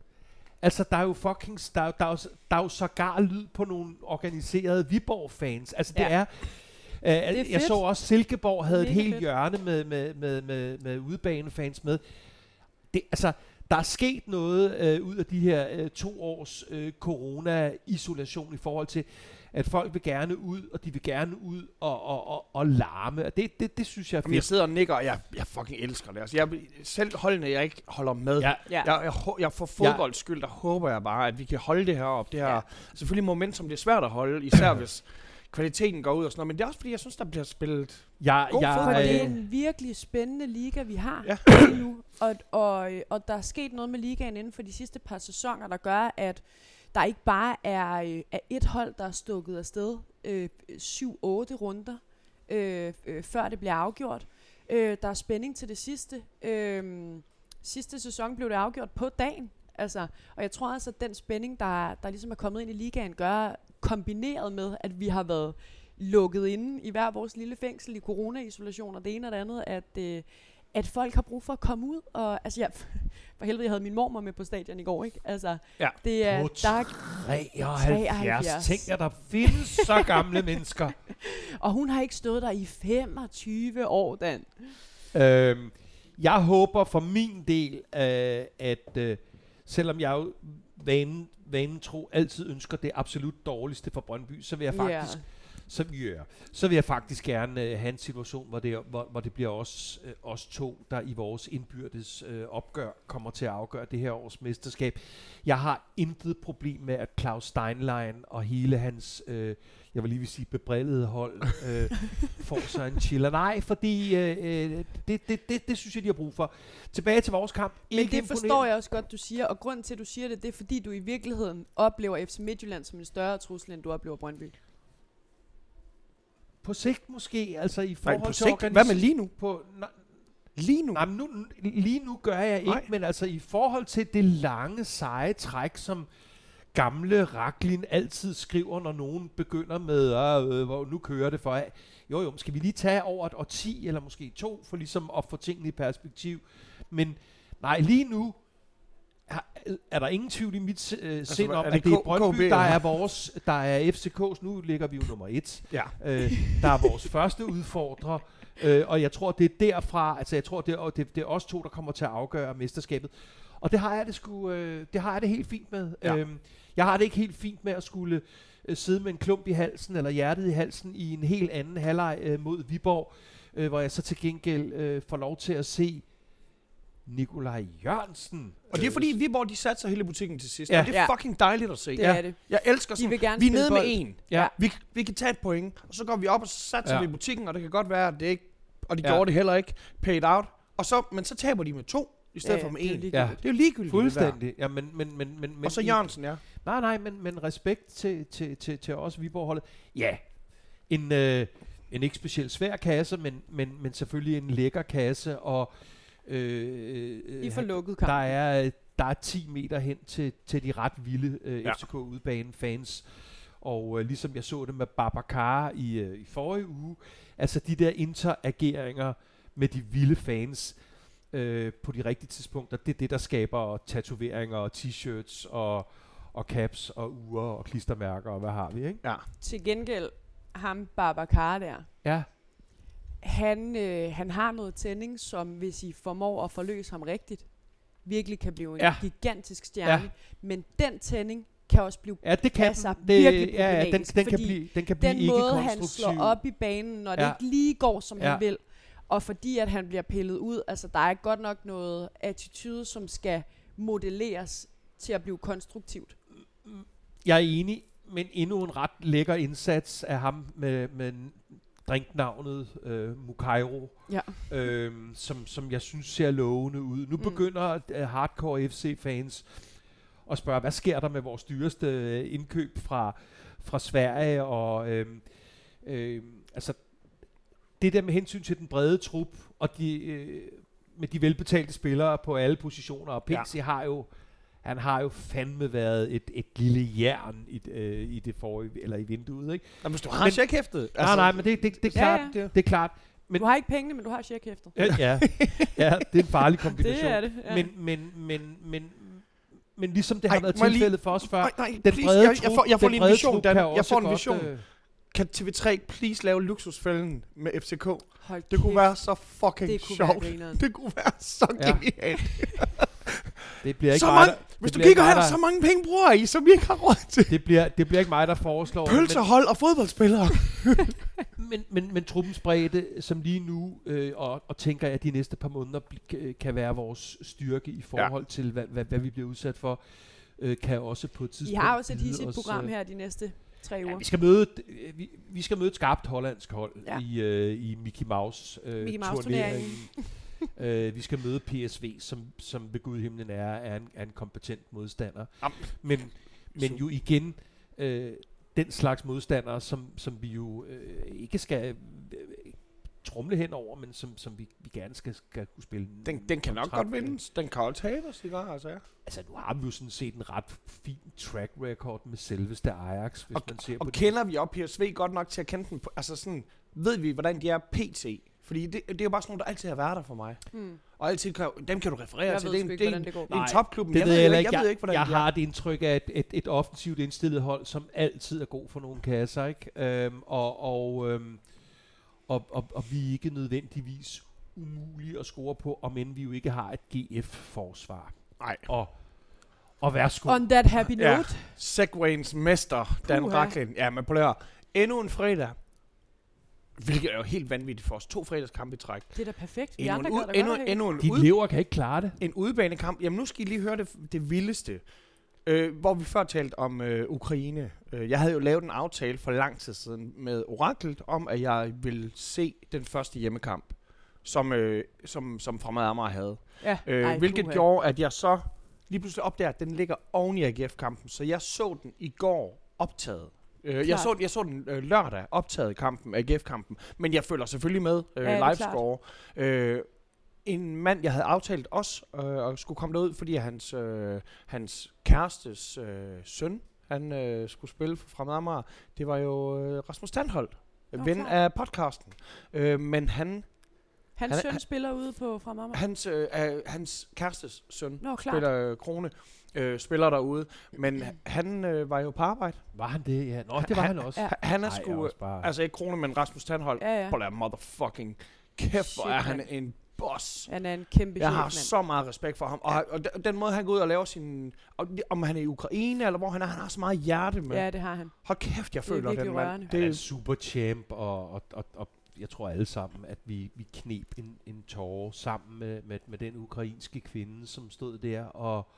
Altså, der er jo fucking, der, er der, er der er jo sågar lyd på nogle organiserede Viborg-fans. Altså, det Ja. er... Øh, jeg fedt. så også, Silkeborg havde et Mega helt fedt. hjørne med, med, med, med, med udebanefans med. Det, altså, der er sket noget øh, ud af de her øh, to års øh, corona-isolation i forhold til, at folk vil gerne ud, og de vil gerne ud og, og, og, og larme. Og det, det, det synes jeg er Jamen, jeg fedt. sidder og nikker, og jeg, jeg fucking elsker det. Altså, jeg, selv holdene, jeg ikke holder med. Ja, Ja. Jeg, jeg, jeg for fodbolds skyld, der håber jeg bare, at vi kan holde det her op. Det her, Ja. ja. Selvfølgelig momentum, det er svært at holde, især hvis kvaliteten går ud og sådan noget. Men det er også fordi, jeg synes, der bliver spillet... jeg, God jeg, For det er en virkelig spændende liga, vi har Ja. lige nu. Og, og, og der er sket noget med ligaen inden for de sidste par sæsoner, der gør, at der ikke bare er, øh, er et hold, der er stukket afsted øh, 7-8 runder, øh, øh, før det bliver afgjort. Øh, der er spænding til det sidste. Øh, sidste sæson blev det afgjort på dagen. Altså, og jeg tror altså, at den spænding, der, der ligesom er kommet ind i ligaen, gør kombineret med, at vi har været lukket inde i hver vores lille fængsel i corona-isolation og det ene og det andet, at, øh, at folk har brug for at komme ud. Og, altså, jeg, for helvede, jeg havde min mormor med på stadion i går, ikke? Altså, Ja. det er, På der, er- 73. 73. Tænk jer, der findes så gamle mennesker. og hun har ikke stået der i 25 år, Dan. Øhm, jeg håber for min del, øh, at øh, selvom jeg jo vanen, vanen tro altid ønsker det absolut dårligste for Brøndby, så vil jeg faktisk, så, yeah, så vil jeg faktisk gerne øh, have en situation, hvor det, hvor, hvor det bliver os, øh, os to, der i vores indbyrdes øh, opgør kommer til at afgøre det her års mesterskab. Jeg har intet problem med, at Claus Steinlein og hele hans, øh, jeg vil lige vil sige, bebrillede hold øh, får sig en chiller. Nej, fordi øh, øh, det, det, det, det synes jeg, de har brug for. Tilbage til vores kamp. Men Ikke det forstår jeg også godt, du siger, og grunden til, at du siger det, det er fordi, du i virkeligheden oplever FC Midtjylland som en større trussel, end du oplever Brøndby. På sigt måske, altså i Nej, forhold på til sigt, hvad med lige nu? På, nej, Lige nu? Nej, nu, lige nu gør jeg ikke, Nej. men altså i forhold til det lange, seje træk, som gamle Raklin altid skriver, når nogen begynder med, øh, hvor nu kører det for af. Jo, jo, skal vi lige tage over et årti, eller måske to, for ligesom at få tingene i perspektiv. Men nej, lige nu er der ingen tvivl i mit øh, Altså, sind er om, det at det er Brøndby, KB, der er vores, der er FCK's, nu ligger vi jo nummer et. Ja. Øh, der er vores første udfordrer, øh, og jeg tror, det er derfra, altså jeg tror, det er, det, det er os to, der kommer til at afgøre mesterskabet. Og det har jeg det sgu, øh, det har jeg det helt fint med. Ja. Øhm, jeg har det ikke helt fint med at skulle øh, sidde med en klump i halsen, eller hjertet i halsen, i en helt anden halvleg øh, mod Viborg, øh, hvor jeg så til gengæld øh, får lov til at se Nikolaj Jørgensen. Og det er fordi Viborg, de satte sig hele butikken til sidst. Ja. Ja. Og det er Ja. fucking dejligt at se. Det Ja. er det. Jeg elsker De sådan, vil gerne vi er nede med bold. en. Ja. Vi, vi kan tage et point, og så går vi op og så satser Ja. vi i butikken, og det kan godt være, at det ikke, og de Ja. ja. gjorde det heller ikke, paid out. Og så, men så taber de med to, i stedet Ja, for med det er en. lige- Det, Ja. er jo ligegyldigt. Fuldstændig. Ja, men, men, men, men, men, Og så Jørgensen, ja. Nej, nej, men, men respekt til, til, til, til os Viborg-holdet. Ja, en, øh, en ikke specielt svær kasse, men, men, men selvfølgelig en lækker kasse, og øh, øh, I får lukket der kampen. er, der er 10 meter hen til, til de ret vilde øh, Ja. FCK udbane fans. Og øh, ligesom jeg så det med Babacar i, øh, i forrige uge, altså de der interageringer med de vilde fans øh, på de rigtige tidspunkter, det er det, der skaber tatoveringer og t-shirts og, og caps og uger og klistermærker og hvad har vi, ikke? ja. Til gengæld, ham Babacar der, Ja, han, øh, han har noget tænding, som hvis I formår at forløse ham rigtigt, virkelig kan blive en Ja. gigantisk stjerne. Ja. Men den tænding kan også blive ja det kan Altså. Det, virkelig ja, ja, den, den, kan blive, den kan blive den ikke måde, han slår op i banen, når det Ja. ikke lige går, som Ja. han vil. Og fordi at han bliver pillet ud, altså der er godt nok noget attitude, som skal modelleres til at blive konstruktivt. Jeg er enig, men endnu en ret lækker indsats af ham med, med drinknavnet øh, Mukairo, Ja. øh, som, som jeg synes ser lovende ud. Nu Mm. begynder øh, hardcore FC-fans at spørge, hvad sker der med vores dyreste øh, indkøb fra, fra Sverige? Og øh, øh, altså, det der med hensyn til den brede trup, og de, øh, med de velbetalte spillere på alle positioner, og Pixie ja. har jo han har jo fandme været et, et lille jern i, øh, i det forrige, eller i vinduet, ikke? Jamen, hvis du har checkhæftet. Altså, nej, nej, men det, det, det er Ja, klart, ja. det, det er klart. Men, Du har ikke pengene, men du har checkhæftet. ja, ja, ja, det er en farlig kombination. Det er det. Ja. Men, men, men, men, men ligesom det har Ej, været jeg lige- tilfældet for os før, Nej, nej, den please, brede jeg, jeg, får, jeg får lige en vision, Dan. kan Jeg får en godt, vision. øh, Kan TV3 please lave luksusfælden med FCK? Hold Det kunne kæft, være så fucking det kunne sjovt. Det kunne være så Ja. Det bliver ikke Så mig, mange, der, hvis du kigger mig, her, der- så mange penge bruger I, som vi ikke har råd til. det bliver, det bliver ikke mig, der foreslår det, Pølser, hold og fodboldspillere. men, men, men, men truppens bredde, som lige nu, øh, og, og tænker jeg, at de næste par måneder bl- kan- være vores styrke i forhold ja. til, hvad, hvad, hvad vi bliver udsat for, øh, kan også på et I tidspunkt har også et os, program øh, her de næste tre uger. Ja, vi skal møde øh, vi, vi skal møde et skarpt hollandsk hold Ja. i, øh, i Mickey Mouse øh, Mickey Mouse turneringen. øh, vi skal møde PSV, som, som ved Gud himlen er, er, en, er en kompetent modstander. Am. Men, men jo igen, øh, den slags modstandere, som, som vi jo øh, ikke skal øh, trumle hen over, men som, som vi, vi gerne skal, skal kunne spille. en- Den, den kan nok godt vindes. Den kan også have os, ikke? Altså, ja. Altså, nu har vi jo sådan set en ret fin track record med selveste Ajax, hvis Og- man ser på Og det. kender vi op PSV godt nok til at kende den? På, altså sådan, ved vi, hvordan de er pt? Fordi det, det er jo bare sådan nogle, der altid har været der for mig. Hmm. Og altid kan, dem kan du referere Jeg til. ved Det er en, ikke, det en, det går. en topklub. Det jeg ved jeg, heller ikke, jeg ved ikke, hvordan jeg er. har det indtryk af et, et, et offensivt indstillet hold, som altid er god for nogle kasser, ikke? Øhm, og, og, øhm, og, og, og vi er ikke nødvendigvis umulige at score på, om end vi jo ikke har et GF-forsvar. Nej. Og, og værsgo. On that happy Ja. note. Segwayens mester, Dan Puha. Racklin. Ja, men på det her. Endnu en fredag. Hvilket er jo helt vanvittigt for os. To fredagskampe i træk. Det er da perfekt. Vi Endnu en, ud, endnu, endnu en, Dine ud, lever kan ikke klare det. en udebanekamp. Jamen nu skal I lige høre det, det vildeste. Øh, hvor vi før talte om øh, Ukraine. Øh, jeg havde jo lavet en aftale for lang tid siden med Oraklet om, at jeg ville se den første hjemmekamp, som, øh, som, som Fremad Amager havde. Ja. Øh, Ej, hvilket puha. gjorde, at jeg så lige pludselig opdager, at den ligger oven i AGF-kampen. Så jeg så den i går optaget. Øh, jeg, så, jeg så den øh, lørdag optaget kampen, AGF-kampen. Men jeg følger selvfølgelig med øh, Ja, det er live klart. score. Øh, en mand, jeg havde aftalt også, øh, og skulle komme derud, fordi hans, øh, hans kærestes øh, søn, han øh, skulle spille for Fremad Amager. Det var jo øh, Rasmus Tandholt, Nå, ven klart. af podcasten. Øh, men han, Hans Han søn han- spiller ude på fra Amager. hans, øh, øh, hans kærestes søn, Nå, klart. spiller øh, Krone, øh, spiller derude. Men han øh, var jo på arbejde. Var han det? Ja. Nå, det var han også. Ja. Han er sgu... bare... Altså ikke Krone, men Rasmus Tandholt. Ja, ja. Prøv at motherfucking kæft, hvor er han en boss. Han er en kæmpe Jeg har mand. så meget respekt for ham. Og, og den- den måde, han går ud og laver sin... Og, det- om han er i Ukraine, eller hvor han er, han har så meget hjerte med. Ja, det har han. Hold kæft, jeg Det er føler den mand. rørende. Han er en Det, super champ, og, og, og, og jeg tror alle sammen, at vi, vi knep en, en tårer sammen med, med, med den ukrainske kvinde, som stod der og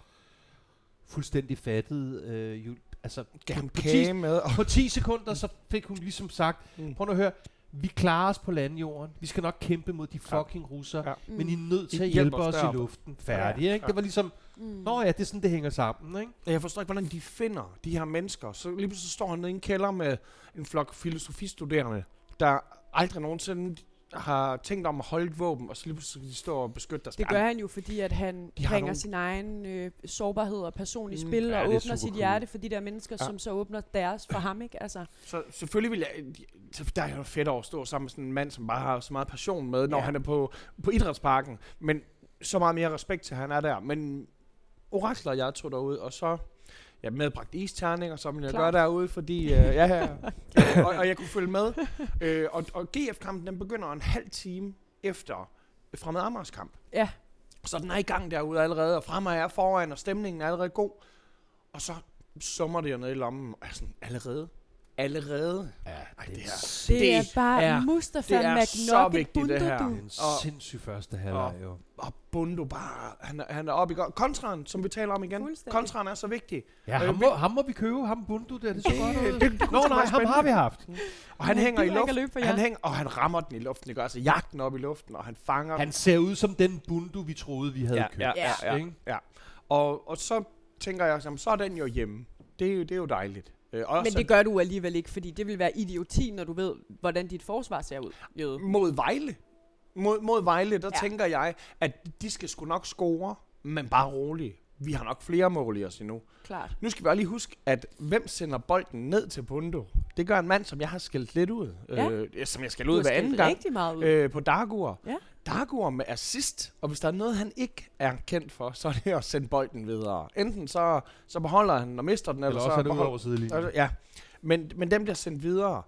fuldstændig fattede øh, jul. Altså, ham på, på, kage 10, med. Og, på 10 sekunder, så fik hun ligesom sagt, Mm. prøv nu at høre, vi klarer os på landjorden. Vi skal nok kæmpe mod de Ja. fucking russere. Ja. Men I er nødt til I at hjælper hjælpe os os i luften. Færdig, Ja. ikke? Det var ligesom, Mm. nå ja, det er sådan, det hænger sammen, ikke? jeg forstår ikke, hvordan de finder de her mennesker. Så lige pludselig står han nede i en kælder med en flok filosofistuderende, der aldrig nogensinde har tænkt om at holde et våben, og så lige pludselig de stå og beskytte deres Det gør han jo, fordi at han De bringer nogle- sin egen øh, sårbarhed og person i Mm. spil, Ja, og er åbner sit supercool. hjerte for de der mennesker, Ja. som så åbner deres for ham, ikke? Altså, Så selvfølgelig vil jeg... Der er jo fedt over at stå sammen med sådan en mand, som bare har så meget passion med, når Ja. han er på, på idrætsparken. Men så meget mere respekt til, at han er der. Men orakler, jeg tog derud, og så... Jeg medbragte isterninger, som jeg Klart. gør derude, fordi... Øh, ja, ja, ja. og, og jeg kunne følge med. Øh, og, og GF-kampen, den begynder en halv time efter Fremad Amagers kamp. ja, Så den er i gang derude allerede, og Fremad er foran, og stemningen er allerede god. Og så summer det jo ned i lommen. Og jeg er sådan, allerede? Allerede? Ja, Ej, det her- det, Det er bare er- Mustafa det er så McNugget vigtigt, det her. du. Det er en sindssyg første halvleg, jo. Og Bundo bare, han, er- han er oppe i går. Kontraen, som vi taler om igen. Kontraen er så vigtig. Ja, Øh, ham, må, ham må vi købe, ham Bundu der, det så godt ud. det- Nå nej, ham har vi haft. Og han Han hænger i ikke luften. Han hænger, og han rammer den i luften. Det gør altså jagten op i luften, og han fanger Han ser ud som den Bundu, vi troede, vi havde Ja, købt. ja, ja, ja. Ikke? Og, og så tænker jeg, jamen, så er den jo hjemme. Det er jo, det er jo dejligt. Øh, også Men det gør du alligevel ikke, fordi det vil være idioti, når du ved, hvordan dit forsvar ser ud. Jøde. mod Vejle. Mod, mod Vejle, der Ja. tænker jeg, at de skal sgu nok score, men bare roligt. Vi har nok flere mål i os endnu. Klart. Nu skal vi også lige huske, at hvem sender bolden ned til Bundo? Det gør en mand, som jeg har skældt lidt ud. Ja. Øh, som jeg skal ud hver anden gang. rigtig meget ud. Øh, på Dagur. Ja. Dagur med assist. Og hvis der er noget, han ikke er kendt for, så er det at sende bolden videre. Enten så, så beholder han den og mister den, eller, Eller så også er det ud beholder, over sidelinjen. Altså, ja, men, men dem bliver sendt videre.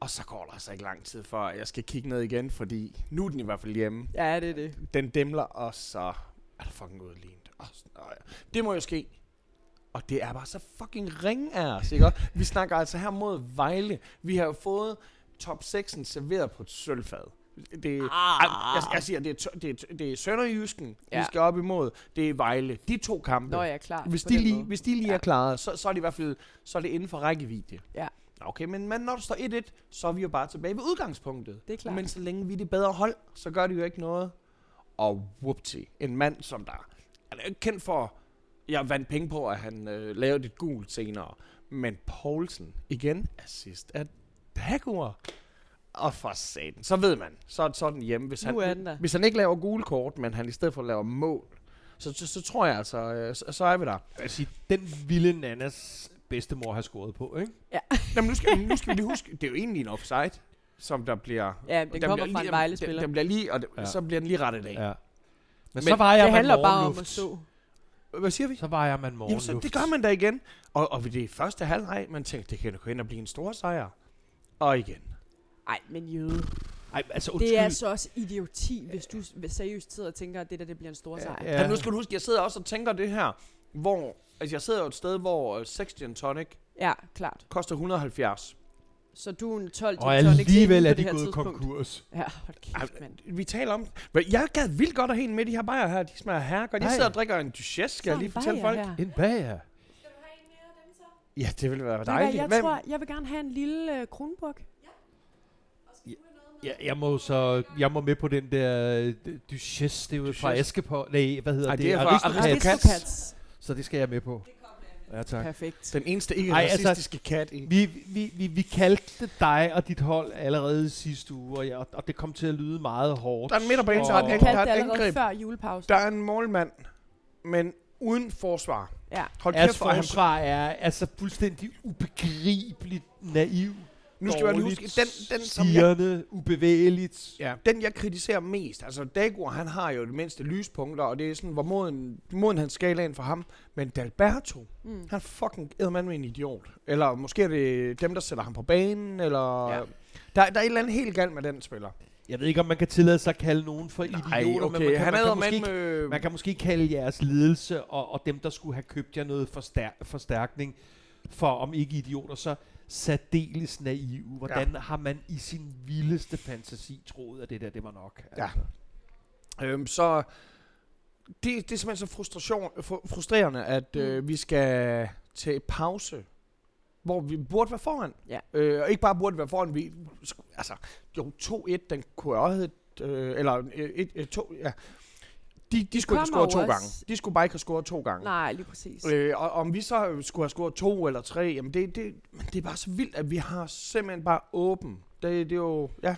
Og så går der altså ikke lang tid, før jeg skal kigge ned igen, fordi nu er den i hvert fald hjemme. Ja, det er det. Den demler, og så er der fucking udlignet. Og ja. Det må jo ske. Og det er bare så fucking ring af os, ikke? Vi snakker altså her mod Vejle. Vi har jo fået top 6'en serveret på et sølvfad. Det, Ah. jeg, jeg siger, det er, det er, det er Sønderjysken, ja. Vi skal op imod. Det er Vejle. De to kampe. Nå ja, klart. Hvis de, lige, måde. hvis de lige Ja. er klaret, så, så er det i hvert fald så er det inden for rækkevidde. Ja. Okay, men, men når der står 1-1, så er vi jo bare tilbage ved udgangspunktet. Det er klart. Men så længe vi er det bedre hold, så gør det jo ikke noget. Og whoopty, en mand som der, han er jo ikke kendt for, jeg vandt penge på, at han øh, lavede et gult senere. Men Poulsen, igen assist af Dagur. Og for satan, så ved man, så, er den hjemme. Hvis Nu er han, der. hvis han ikke laver gule kort, men han i stedet for laver mål, så, så, så tror jeg altså, øh, så, så er vi der. Jeg vil sige, den ville Nannas bedstemor have scoret på, ikke? Jamen, nu skal, nu skal vi lige huske, det er jo egentlig en offside, som der bliver... Ja, den kommer bliver fra en lige- Vejle-spiller. Den, den bliver lige, og det, Ja. ja. så bliver den lige rettet af. Ja. Ja. Men, Men så var jeg Det man handler bare om morgenluft. at stå. Hvad siger vi? Så var jeg man Jamen, morgenluft. så, det gør man da igen. Og, og ved det første halvleg, man tænkte, det kan jo gå ind og blive en stor sejr. Og igen. Nej, men jøde. Ej, altså undskyld. Det er altså også idioti, hvis du seriøst sidder og tænker, at det der det bliver en stor sejr. Ja. Ja. Men nu skal du huske, jeg sidder også og tænker det her, hvor... Altså, jeg sidder jo et sted, hvor uh, 6 gin tonic Ja, klart. koster 170. Så du er en 12 og gin tonics alligevel inde er de gået tidspunkt. konkurs. Ja, hold kæft, mand. Vi taler om... Jeg gad vildt godt at have en med de her bajer her. De smager herregodt. Jeg Nej. sidder og drikker en Duchesse, skal jeg lige fortælle folk. Her. En bager. Ja, det ville være dejligt. Jeg Hvem- tror, jeg vil gerne have en lille uh, kronburg. Ja, jeg må så jeg må med på den der øh, Duchesse, det er jo fra. Askepot. Nej, hvad hedder Ej, det? det er fra Aristocats. Aristocats. Så det skal jeg med på. Ja, tak. Perfekt. Den eneste ikke Ej, altså- racistiske kat i. Vi, vi, vi, vi kaldte dig og dit hold allerede sidste uge, og, ja, og det kom til at lyde meget hårdt. Der er en midterbane, er der er det et angreb. før julepausen. Der er en målmand, men uden forsvar. Ja. Hold kæft, hvor er han forsvar er altså fuldstændig ubegribeligt naiv, Nu skal man dårligt, huske, den, den, som jeg, stirrende, ubevægeligt. ja, den jeg kritiserer mest, altså Dagur, han har jo det mindste lyspunkter, og det er sådan, hvor moden, moden han skalaen for ham. Men Dalberto, Mm. han er fucking eddermand med en idiot. Eller måske er det dem, der sætter ham på banen, eller... Ja. Der, der er et eller andet helt galt med den spiller. Jeg ved ikke, om man kan tillade sig at kalde nogen for idioter, men man kan, han man, kan måske, med... man kan måske kalde jeres ledelse og, og dem, der skulle have købt jer noget forstær- forstærkning for, om ikke idioter, så særdeles naive. Hvordan ja. har man i sin vildeste fantasi troet, at det der, det var nok? Ja. Altså. Øhm, så det, det er simpelthen så frustration, fru- frustrerende, at øh, Mm. vi skal til pause, hvor vi burde være foran. Ja. Øh, og ikke bare burde være foran, vi, altså, jo 2-1, den kunne også hedde, øh, eller 1-2, ja. De, de skulle ikke have scoret to også- gange. De skulle bare ikke have scoret to gange. Nej, lige præcis. Øh, og om vi så skulle have scoret to eller tre, jamen det, det, men det er bare så vildt, at vi har simpelthen bare åben. Det, det er jo, ja,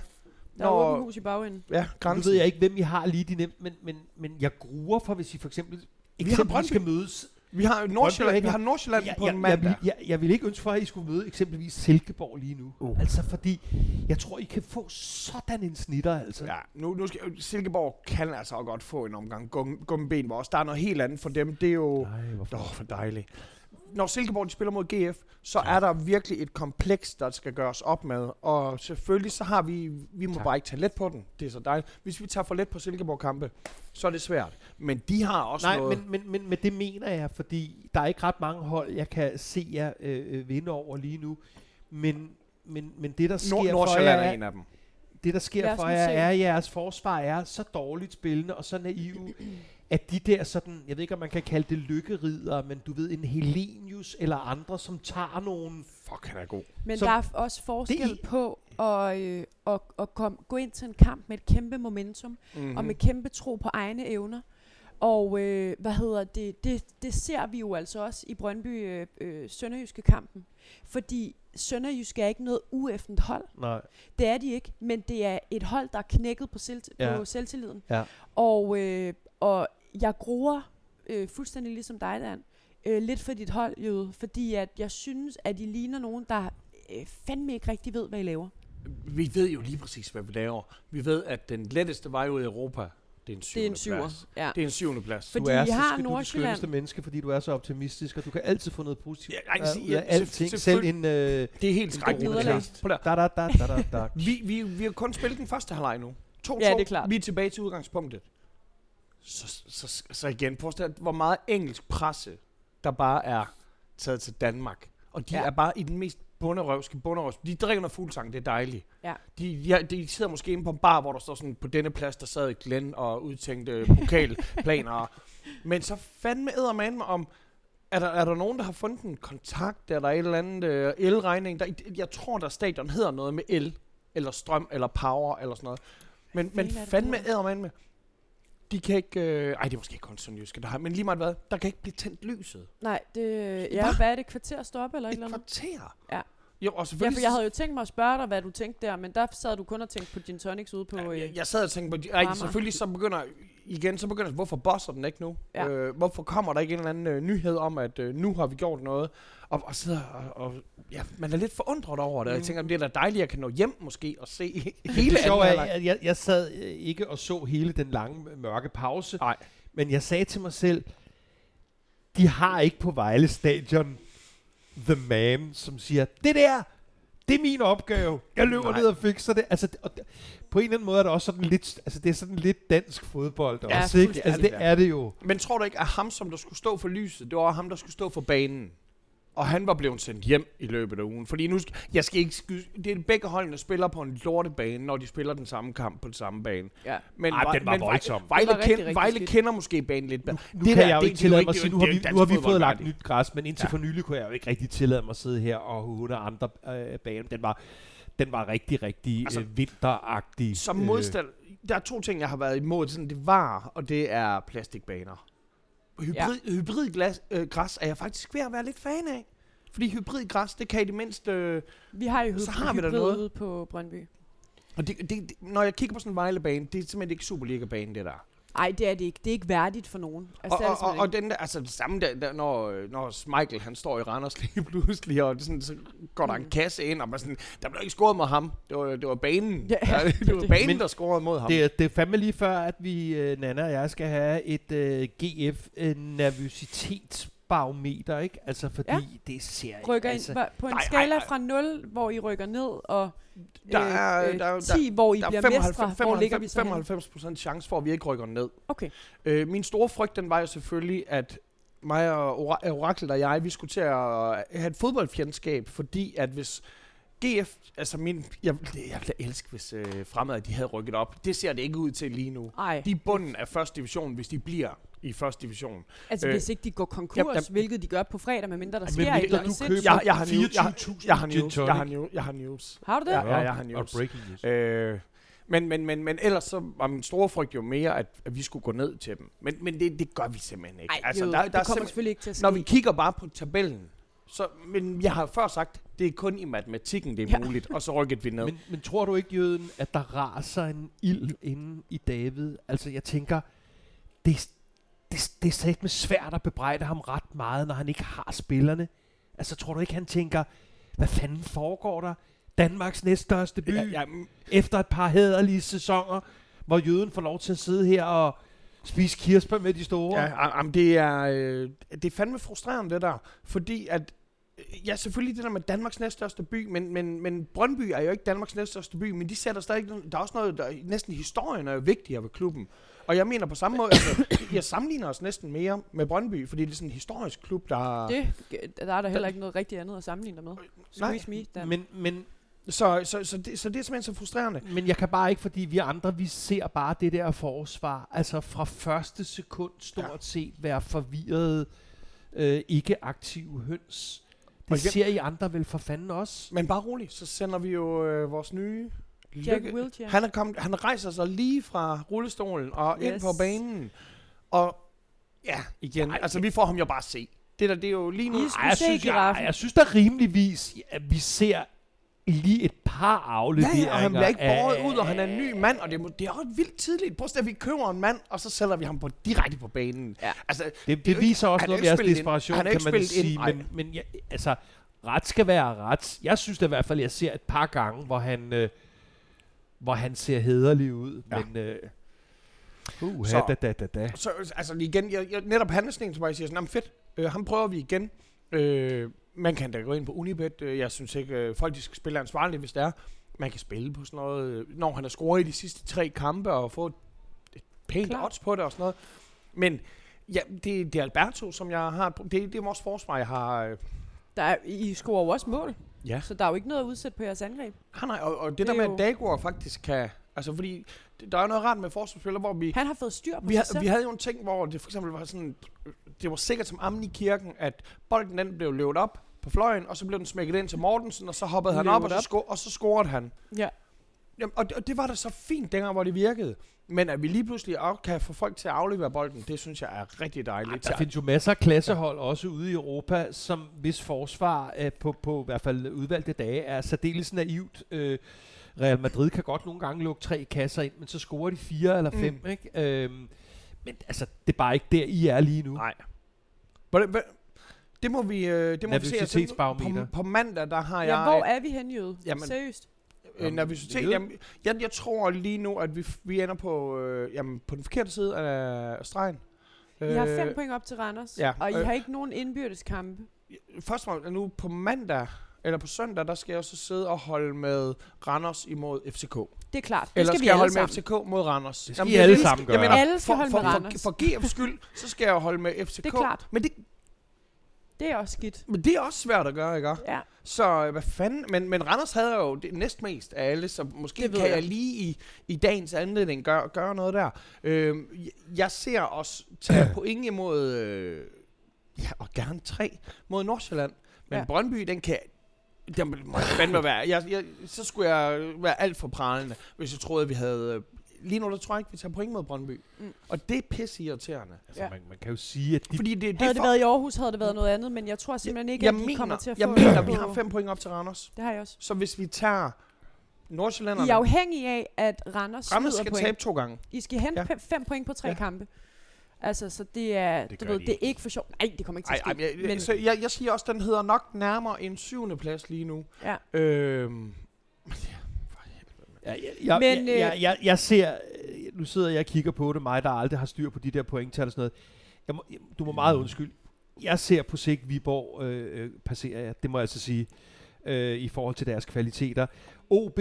Der er åben hus i bagenden. ja, Nu grænsen. ved jeg ikke, hvem I har lige de nemt, men, men, men jeg gruer for, hvis I for eksempel Brøndby. skal mødes. Vi har Nordsjælland, vi har Nordsjælland Jeg, på jeg, en jeg, mandag. vil, jeg, jeg vil ikke ønske for, at I skulle møde eksempelvis Silkeborg lige nu. Uh. Altså fordi, jeg tror, I kan få sådan en snitter, altså. Ja, nu, nu skal, Silkeborg kan altså godt få en omgang gum, gummben, hvor også der er noget helt andet for dem. Det er jo... Nej, hvorfor? Oh, for dejligt. Når Silkeborg de spiller mod GF, så er der virkelig et kompleks, der skal gøres op med. Og selvfølgelig så har vi... Vi må Tak. bare ikke tage let på den. Det er så dejligt. Hvis vi tager for let på Silkeborg-kampe, så er det svært. Men de har også Nej, noget... men, men, men, men det mener jeg, fordi der er ikke ret mange hold, jeg kan se jer øh, øh, vinde over lige nu. Men, men, men det, der sker Nord- for jer, er en af dem. det, der sker for jer, se. er, at jeres forsvar er så dårligt spillende og så naive, at de der sådan, jeg ved ikke, om man kan kalde det lykkeridere, men du ved, en Helenius eller andre, som tager nogle... Fuck, han er god. Men Så der er også forskel det- på at, øh, at, at kom, gå ind til en kamp med et kæmpe momentum, Mm-hmm. mm. og med kæmpe tro på egne evner. Og øh, hvad hedder det, det, det ser vi jo altså også i Brøndby øh, øh, Sønderjyske kampen. Fordi Sønderjysk er ikke noget ueffent hold. Nej. Det er de ikke, men det er et hold, der er knækket på, selv, ja. på selvtilliden. Ja. Og, øh, og jeg gruer øh, fuldstændig ligesom dig, Dan, øh, lidt for dit hold, Jøde, fordi at jeg synes, at I ligner nogen, der øh, fandme ikke rigtig ved, hvad I laver. Vi ved jo lige præcis, hvad vi laver. Vi ved, at den letteste vej ud i Europa, det er en Det er syvende en syver. plads. Ja. Det er en syvende plads. Fordi du er I så har skøn- du er det skønneste menneske, fordi du er så optimistisk, og du kan altid få noget positivt Ja, ud ja, af alting. Selv en... Øh, Det er helt skrækkeligt. da, da, da, da. Vi, vi, vi har kun spillet den første halvleg nu. 2-2. Ja, det er klart. Vi er tilbage til udgangspunktet. Så, så, så, igen, stille, hvor meget engelsk presse, der bare er taget til Danmark. Og de Ja. er bare i den mest bunderøvske bunderøvs. De drikker noget fuglsang, det er dejligt. Ja. De, de, de sidder måske inde på en bar, hvor der står sådan, på denne plads, der sad Glenn og udtænkte pokalplaner. Men så fandme æder man om, er der, er der nogen, der har fundet en kontakt? Er der et eller andet øh, el-regning? Der, jeg tror, der stadion hedder noget med el, eller strøm, eller power, eller sådan noget. Men, men fandme æder man med. De kan ikke... Øh, ej, det er måske ikke kun Sønderjyske, der har, men lige meget hvad, der kan ikke blive tændt lyset. Nej, det, ja, Hva? hvad er det, kvarter stoppe eller et Et eller andet? kvarter. Ja. Jo, og Ja, selvfølgelig... for jeg havde jo tænkt mig at spørge dig, hvad du tænkte der, men der sad du kun og tænkte på gin tonics ude på... Ja, Øh, jeg, jeg sad og tænkte på, ej, selvfølgelig så begynder, igen, så begynder, hvorfor bosser den ikke nu? Ja. Øh, hvorfor kommer der ikke en eller anden øh, nyhed om, at øh, nu har vi gjort noget? Og, og sidder og, og, ja, man er lidt forundret over det, og jeg Mm. tænker, det er da dejligt, at jeg kan nå hjem måske og se he- Hele det sjove anden er, at jeg, jeg sad øh, ikke og så hele den lange mørke pause, Nej. men jeg sagde til mig selv, de har ikke på Vejle Stadion The Man, som siger, det der, det er min opgave. Jeg løber Nej. ned og fikser det. Altså, og det, på en eller anden måde er det også sådan lidt, altså det er sådan lidt dansk fodbold Ja, også, ikke? Altså det er det jo. Men tror du ikke, at ham, som der skulle stå for lyset, det var ham, der skulle stå for banen? Og han var blevet sendt hjem i løbet af ugen. Fordi nu, jeg skal ikke skyde, det er begge holdene spiller på en lortebane, når de spiller den samme kamp på den samme bane. ja. Men, Ej, den var men voldsom. Vejle, var rigtig, kend, rigtig Vejle kender måske banen lidt bedre. Nu Det kan der, jeg jo det- ikke tillade mig at sige, nu har vi, nu har vi fået lagt nyt græs, men indtil Ja. for nylig kunne jeg jo ikke rigtig tillade mig at sidde her og hunde andre øh, baner. Den var, den var rigtig, rigtig Altså, altså, øh, vinteragtig. Som Øh, modstand, der er to ting, jeg har været imod. Sådan, det var, og det er plastikbaner. Hybrid, ja. hybridgræs øh, græs er jeg faktisk ved at være lidt fan af. Fordi hybridgræs, det kan i det mindste... Øh, Vi har jo Så hybrid- har vi hybrid noget. ude på Brøndby. og det, det, det, når jeg kigger på sådan en Vejlebane, det er simpelthen ikke Superliga-bane, det der. Nej, det er det ikke. Det er ikke værdigt for nogen. Altså, Og, og, og, og den der, altså det samme der, der når, når Michael han står i Randers lige pludselig, og det sådan, så går der en Mm. kasse ind, og man sådan, der blev ikke scoret mod ham. Det var, det var banen. Ja, Ja, det, det var det- banen, Men der scorede mod ham. Det, er- det er fandme lige før, at vi, øh, Nana og jeg, skal have et øh, GF øh, nervøsitetsbarometer, ikke? Altså, fordi Ja. det ser... rykker altså, ind på en nej, skala nej, nej. fra 0, hvor I rykker ned, og Der øh, er- øh, der er- 10, hvor I der bliver er mestre. Hvor ligger vi så henne? 95 procent chance for, at vi ikke rykker ned. Okay. Øh, min store frygt, den var jo selvfølgelig, at mig og Ora- Orakel og jeg, vi skulle til at have et fodboldfjendskab, fordi at hvis GF, altså min, jeg, jeg ville elske, hvis øh, fremad, de havde rykket op. Det ser det ikke ud til lige nu. Ej, De er bunden af første division, hvis de bliver i første division. altså øh, hvis ikke de går konkurs, jamen, jamen- hvilket de gør på fredag, medmindre der sker men et eller du andet sindssygt. Jeg, jeg, har news, jeg, 24.000 jeg har news, jeg har news, jeg har news. Har du det? Ja, ja, jeg har og news. breaking news. Øh, men, men, men, men ellers så var min store frygt jo mere, at, at vi skulle gå ned til dem. Men, men det, det gør vi simpelthen ikke. Ej, altså, jo, der, det der er kommer selvfølgelig ikke til at ske. når vi kigger bare på tabellen, så, men jeg har før sagt, det er kun i matematikken, det er Ja. muligt, og så rykkede vi ned. Men, men tror du ikke, Jøden, at der raser en ild inde i David? Altså, jeg tænker, det, det, det er slet med svært at bebrejde ham ret meget, når han ikke har spillerne. Altså, tror du ikke, han tænker, hvad fanden foregår der? Danmarks næststørste by, ja, ja, mm, efter et par hæderlige sæsoner, hvor Jøden får lov til at sidde her og spise kirsebær med de store. ja, jamen, det er, øh, det er fandme frustrerende det der, fordi at Ja, selvfølgelig det der med Danmarks næststørste by, men, men, men Brøndby er jo ikke Danmarks næststørste by, men de sætter stadig, der er også noget, der næsten historien er jo vigtigere ved klubben. Og jeg mener på samme måde, altså, jeg sammenligner os næsten mere med Brøndby, fordi det er sådan en historisk klub, der... Det, der er der heller ikke noget rigtig andet at sammenligne dig med. Squeeze me, Dan. Men, men, Så, så, så, det, så det er simpelthen så frustrerende. men jeg kan bare ikke, fordi vi andre, vi ser bare det der forsvar, altså fra første sekund stort Ja. set være forvirrede, øh, ikke aktive høns. Og Det igen- ser I andre vel for fanden også. Men bare roligt, så sender vi jo øh, vores nye Jack Lykke. Wiltshire. Han, er kommet, han rejser sig lige fra rullestolen og yes. ind på banen. Og ja, igen, Nej, altså vi får ham jo bare at se. Det der, det er jo lige nu... Ej, jeg, synes, jeg, giraffen. jeg synes da rimeligvis, at vi ser lige et par Ja, afleveringer. ja, og han bliver ikke båret af- ud, og han er en ny mand, og det er, det er også vildt tidligt. Prøv at vi køber en mand, og så sælger vi ham på, direkte på banen. Ja. Altså, Det, det ikke- viser også er noget ikke jeres desperation, er kan man sige. ind, men men ja, altså, ret skal være ret. Jeg synes da i hvert fald, at jeg ser et par gange, hvor han, øh, hvor han ser hederlig ud. Ja. Men, øh, uh, Så- da, da, da, da. Så altså igen, jeg, jeg, netop han er sådan en, som jeg siger, sådan, "Jamen, fedt, øh, ham prøver vi igen. Øh, man kan da gå ind på Unibet. Øh, jeg synes ikke, øh, folk de skal spille ansvarligt, hvis det er. Man kan spille på sådan noget, øh, når han har scoret i de sidste tre kampe, og få et, et pænt Klart. odds på det og sådan noget. Men ja, det, det er Alberto, som jeg har... Det, det er vores forsvar, jeg har... Der er, I scorer jo også mål, ja. så der er jo ikke noget at udsætte på jeres angreb. Han har, og, og det, Det der er med, jo- at Dagor faktisk kan... Altså, fordi det- der er jo noget rart med forsvarsspillere, hvor vi... Han har fået styr på Vi, sig selv. vi havde jo en ting, hvor det for eksempel var sådan, det var sikkert som ammen i kirken, at bolden den blev løbet op på fløjen, og så blev den smækket ind til Mortensen, og så hoppede han op, og Løbet så, op. sko- og så scorede han. Ja. Jamen, og, det, og det var da så fint dengang, hvor det virkede. Men at vi lige pludselig også kan få folk til at aflevere bolden, det synes jeg er rigtig dejligt. Der findes jo masser af klassehold også ude i Europa, som hvis forsvar øh, på, på i hvert fald udvalgte dage er særdeles naivt. Øh, Real Madrid kan godt nogle gange lukke tre kasser ind, men så scorer de fire eller fem. Mm. Ikke? Øhm, men altså, det er bare ikke der, I er lige nu. Nej. Hvordan, hvad, det må vi, øh, det må vi se. Altså, på, på mandag, der har Ja, jeg... hvor er vi hen, Jøde? Jamen, Seriøst? Øh, nervøsitet. Jøde. Jamen, jeg, jeg tror lige nu, at vi, vi ender på, øh, jamen, på den forkerte side af stregen. I har fem point op til Randers, ja, og I øh, har ikke nogen indbyrdes kampe. Først og fremmest, nu på mandag, eller på søndag, der skal jeg så sidde og holde med Randers imod FCK. Det er klart. Det Eller skal, skal vi jeg holde sammen. med FCK mod Randers? Det skal Jamen, I alle det, sammen jeg gøre. mener, Alle skal for, holde for, med for, Randers. for, GF's skyld, så skal jeg holde med FCK. Det er klart. Men det, Det er også skidt. men det er også svært at gøre, ikke? Ja. Så øh, hvad fanden? Men, men Randers havde jo det næstmest af alle, så måske kan jeg. jeg. lige i, i dagens anledning gøre, gøre noget der. Øhm, jeg- jeg ser os tage point imod, øh, ja, og gerne tre, mod Nordsjælland. Men ja. Brøndby, den kan... Den må fandme være... Jeg, jeg, så skulle jeg være alt for pralende, hvis jeg troede, at vi havde øh, lige nu der tror jeg ikke, vi tager point mod Brøndby. Mm. Og det er pisse irriterende. Altså, Ja. man, man kan jo sige, at de, Fordi det, det Havde det for, været i Aarhus, havde det været noget andet, men jeg tror simpelthen ikke, jeg at de mener, kommer til at jeg få mener, vi har fem point op til Randers. Det har jeg også. Så hvis vi tager Nordsjællanderne, I er afhængige af, at Randers, Randers skal point. tabe to gange. I skal hente Ja. fem point på tre ja. kampe. Altså, så det er, Det du ved, de det er ikke. for sjovt. Nej, det kommer ikke til Ej, at ske. ej, jeg, men, så jeg, jeg siger også, den hedder nok nærmere en syvende plads lige nu. ja. Øhm, Ja, jeg, jeg, Men, jeg, jeg, jeg, jeg ser, nu sidder jeg og kigger på det, mig der aldrig har styr på de der pointtal og sådan noget. Jeg må, jeg, du må meget undskylde. Jeg ser på sigt Viborg øh, øh, passere det må jeg altså sige, øh, i forhold til deres kvaliteter. OB,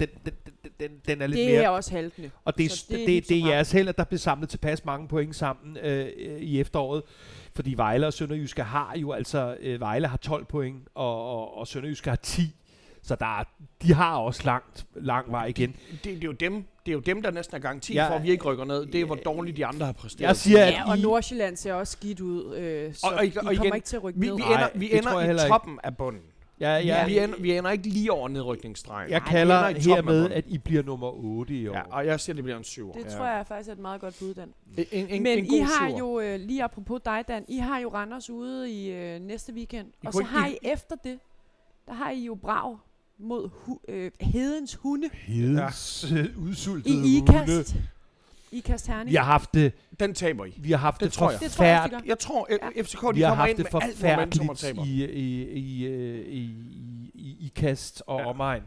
den, den, den, den, den er lidt det mere... er også haltende. Og det, Så det, det er det, helt det, det er jeres held, at der blev samlet tilpas mange point sammen øh, i efteråret. Fordi Vejle og Sønderjyske har jo altså, øh, Vejle har 12 point, og, og, og Sønderjyske har 10. Så der er, de har også langt, lang vej igen. det, det, er jo dem, det er jo dem, der næsten er garanti Ja, for, at vi ikke rykker ned. Det er, hvor dårligt de andre har præsteret. Jeg siger, at Ja, og I, Nordsjælland ser også skidt ud, øh, så Og- og- I og kommer igen, ikke til at rykke vi, ned. vi ender, vi det ender i ikke. toppen af bunden. Ja, Ja, ja, vi, ender, vi ender ikke lige over nedrykningsstregen. jeg kalder i hermed, at I bliver nummer 8 i år. Ja, og jeg siger, det bliver en syver. Det ja. tror jeg faktisk er et meget godt bud, Dan. En, en, en, Men en god I har syver. jo, øh, lige apropos dig, Dan, I har jo Randers ude i øh, næste weekend. I og så har I efter det, der har I jo Brav mod hu, øh, Hedens Hunde Hedens ja. udsultede i hunde. IKAST. IKAST Herning. Vi har haft det, Den taber I. vi har haft Det det, tror jeg. Det tror jeg også, de. Jeg tror, Ja. FCK de Vi kommer haft ind det med alt momentum og taber. forfærdeligt i, i, i, øh, i, i, i, i kast og Ja. ja. omegn.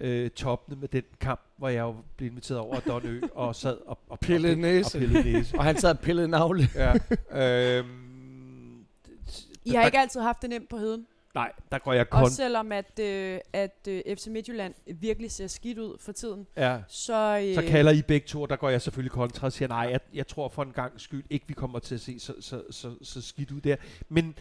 Øh, toppene med den kamp, hvor jeg jo blev inviteret over af Don Ø og sad og, og Pillede og, næse. Og pillede næse. Og han sad og pillede navle. ja. øhm, I har ikke altid haft det nemt på Heden. Nej, der går jeg kon. Også selvom at, øh, at øh, FC Midtjylland virkelig ser skidt ud for tiden. Ja. Så, øh, Så kalder I begge to, og der går jeg selvfølgelig kontra og siger, nej, jeg, jeg tror for en gang skyld ikke, vi kommer til at se så, så, så, så skidt ud der. Men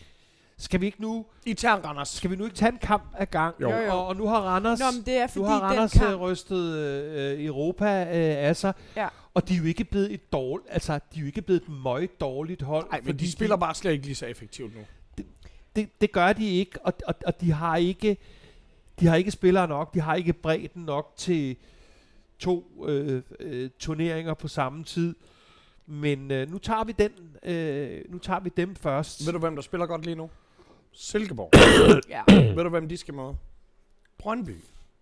skal vi ikke nu, I tager Randers. skal vi nu ikke tage en kamp ad gang? Jo. Jo, jo. Og, og nu har Randers, Nå, men det er nu fordi har den Randers kamp... kamp. rystet øh, Europa øh, af sig. Ja. Og de er jo ikke blevet et dårligt, altså de er jo ikke blevet et møg dårligt hold. Nej, men fordi de spiller bare slet ikke lige så effektivt nu. Det, det gør de ikke, og, og, og de har ikke de har ikke spillere nok, de har ikke bredden nok til to øh, øh, turneringer på samme tid. Men øh, nu tager vi den, øh, nu tager vi dem først. Ved du, hvem der spiller godt lige nu? Silkeborg. Ja. Ved du, hvem de skal møde? Brøndby.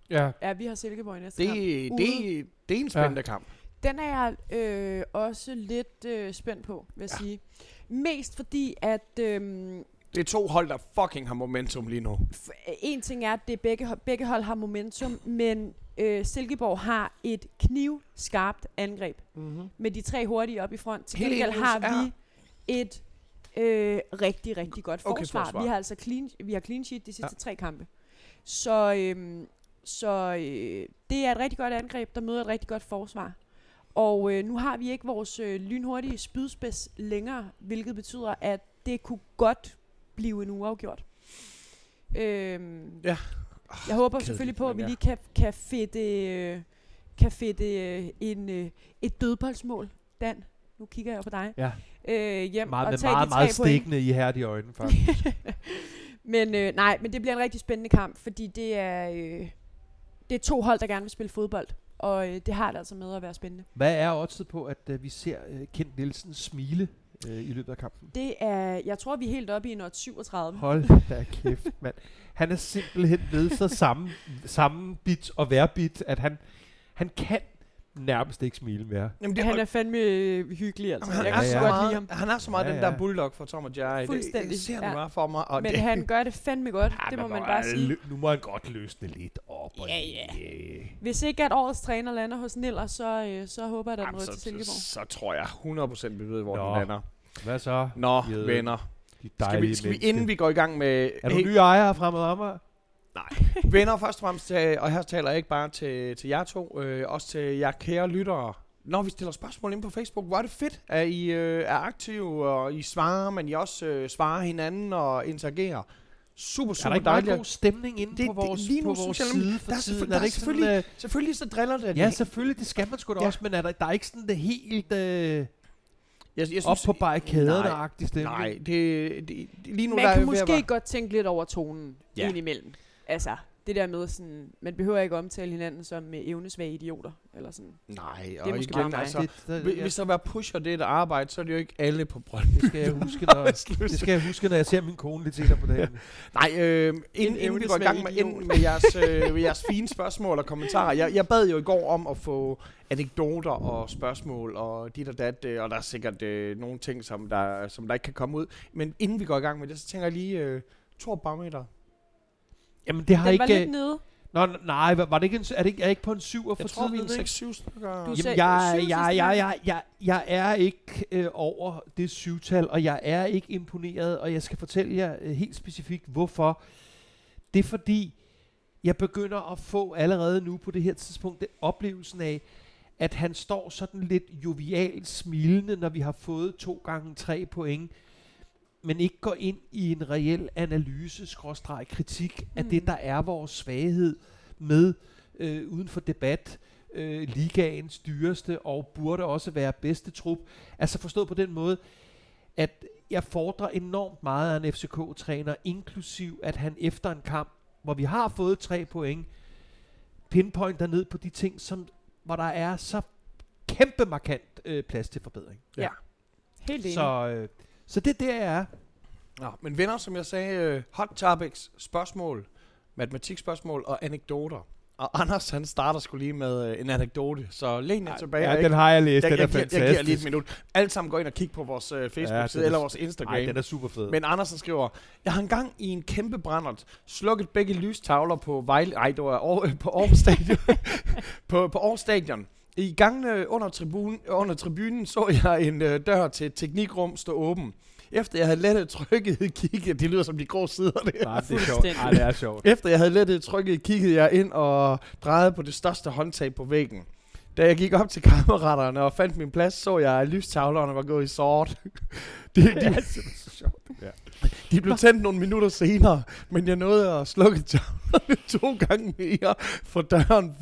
Ja. ja, vi har Silkeborg i næste Det, kamp. det, Ude. det, det er en spændende ja. kamp. Den er jeg øh, også lidt øh, spændt på, vil jeg ja. sige. Mest fordi, at øh, Det er to hold, der fucking har momentum lige nu. en ting er, at det er begge, begge hold har momentum, men øh, Silkeborg har et knivskarpt angreb Mm-hmm. med de tre hurtige op i front. Til gengæld har vi et øh, rigtig, rigtig godt Okay, forsvar. forsvar. Vi har altså clean, vi har clean sheet de sidste ja. tre kampe. Så, øhm, så øh, det er et rigtig godt angreb, der møder et rigtig godt forsvar. Og øh, nu har vi ikke vores øh, lynhurtige spydspids længere, hvilket betyder, at det kunne godt blive en uafgjort. Øhm, Ja. jeg håber kedeligt, selvfølgelig på, at vi lige kan, kan fedte, øh, kan fedte øh, en, øh, et dødboldsmål. Dan, nu kigger jeg på dig. Ja. Øh, hjem Meget, og tage meget, de meget stikkende i hærdige øjne, faktisk. Men øh, nej, men det bliver en rigtig spændende kamp, fordi det er, øh, det er to hold, der gerne vil spille fodbold. Og øh, det har det altså med at være spændende. Hvad er oddset på, at øh, vi ser øh, Kent Nielsen smile øh, i løbet af kampen? Det er, jeg tror, vi er helt oppe i en 37. Hold da kæft, mand. Han er simpelthen ved så samme, samme bit og værbit, at han, han kan nærmest ikke smile mere. Jamen, Det, han er fandme øh, hyggelig, altså. Jamen, han, jeg er ja, ja. godt lide meget, ham. han er så meget Ja, den ja. der bulldog for Tom og Jerry. Det, Fuldstændig, det ser ja. du bare for mig. Og Men det, han gør det fandme godt. det må man bare sige. lø- Nu må han godt løsne lidt op. og Ja, ja. Hvis ikke at årets træner lander hos Niller, så, øh, så håber jeg, at den ryger til så, Silkeborg. så, så tror jeg 100% vi ved, hvor Nå. den lander. Hvad så? Nå, Jøde. venner. De Skal vi, skal vi, inden vi går i gang med... Er du nye ejere fremad Amager? venner først og fremmest, øh, og her taler jeg ikke bare til, til jer to, øh, også til jer kære lyttere. Når vi stiller spørgsmål ind på Facebook, hvor er det fedt, at I øh, er aktive, og I svarer, men I også øh, svarer hinanden og interagerer. Super, Er der super ikke dejligt. god stemning inde Det- på det- vores, lige nu på vores jeg side for der er tiden? selvfø- Er der er det ikke sådan, selvfølgelig- øh, Selvfølgelig så driller det. Ja, selvfølgelig, det skal man sgu da Ja. også, men er der, der er ikke sådan det helt øh, jeg, jeg synes, op på barrikaderne agtig stemning. Nej, det, det, det, lige nu Man der er kan at måske godt tænke lidt over tonen ja. indimellem. Altså, det der med sådan, man behøver ikke omtale hinanden som med evnesvage idioter, eller sådan. Nej, er og måske igen, bare mig. altså, det, det, Hvi- Hvis der var pusher det der arbejde, så er det jo ikke alle på Brøndby. det skal jeg huske, når, det skal jeg huske, når jeg ser min kone lidt senere på dagen. Nej, øh, inden, inden vi går i gang med, inden med, jeres, øh, jeres fine spørgsmål og kommentarer. Jeg, jeg bad jo i går om at få anekdoter og spørgsmål og dit og dat, øh, og der er sikkert øh, nogle ting, som der, som der ikke kan komme ud. Men inden vi går i gang med det, så tænker jeg lige, øh, Thor Barometer. Jamen, det har Den var ikke... lidt nede. Nå, nej, var var det ikke en, er, det ikke, er ikke på en 7 for Jeg tror, vi tiden, er ikke? 6-7 stykker. Jamen, jeg, syv jeg, jeg, jeg, jeg, jeg er ikke øh, over det syvtal, og jeg er ikke imponeret, og jeg skal fortælle jer øh, helt specifikt, hvorfor. Det er fordi, jeg begynder at få allerede nu på det her tidspunkt den oplevelsen af, at han står sådan lidt jovialt smilende, når vi har fået to gange tre point, men ikke går ind i en reel analyse, skråstreg kritik af Mm. det, der er vores svaghed med øh, uden for debat, øh, ligaens dyreste og burde også være bedste trup. Altså forstået på den måde, at jeg fordrer enormt meget af en FCK-træner, inklusiv at han efter en kamp, hvor vi har fået tre point, pinpointer ned på de ting, som, hvor der er så kæmpe markant øh, plads til forbedring. Ja. Helt enig. Så, øh, så det er der, jeg er. Nå, men venner, som jeg sagde, øh, hot topics, spørgsmål, matematikspørgsmål og anekdoter. Og Anders, han starter skulle lige med øh, en anekdote, så læn jer tilbage. ja, den har jeg læst, jeg, den er jeg, fantastisk. jeg giver lige et minut. Alle sammen gå ind og kig på vores øh, Facebook-side er eller vores Instagram. Ej, den er super fed. Men Andersen skriver, jeg har engang i en kæmpe brændert slukket begge lystavler på Vejle, ej, det var over, på Aarhus Stadion. på, på Aarhus Stadion. I gangene under, tribunen, under tribunen så jeg en øh, dør til et teknikrum stå åben. Efter jeg havde lettet trykket kigget, det lyder som de grå sider det. Nej, det er sjovt. Fuldstændig. Ej, det er sjovt. Efter jeg havde lettet trykket, kiggede jeg ind og drejede på det største håndtag på væggen. Da jeg gik op til kammeraterne og fandt min plads, så jeg, at lystavlerne var gået i sort. de, Det er simpelthen så sjovt. Ja. de blev tændt nogle minutter senere, men jeg nåede at slukke to gange mere for døren,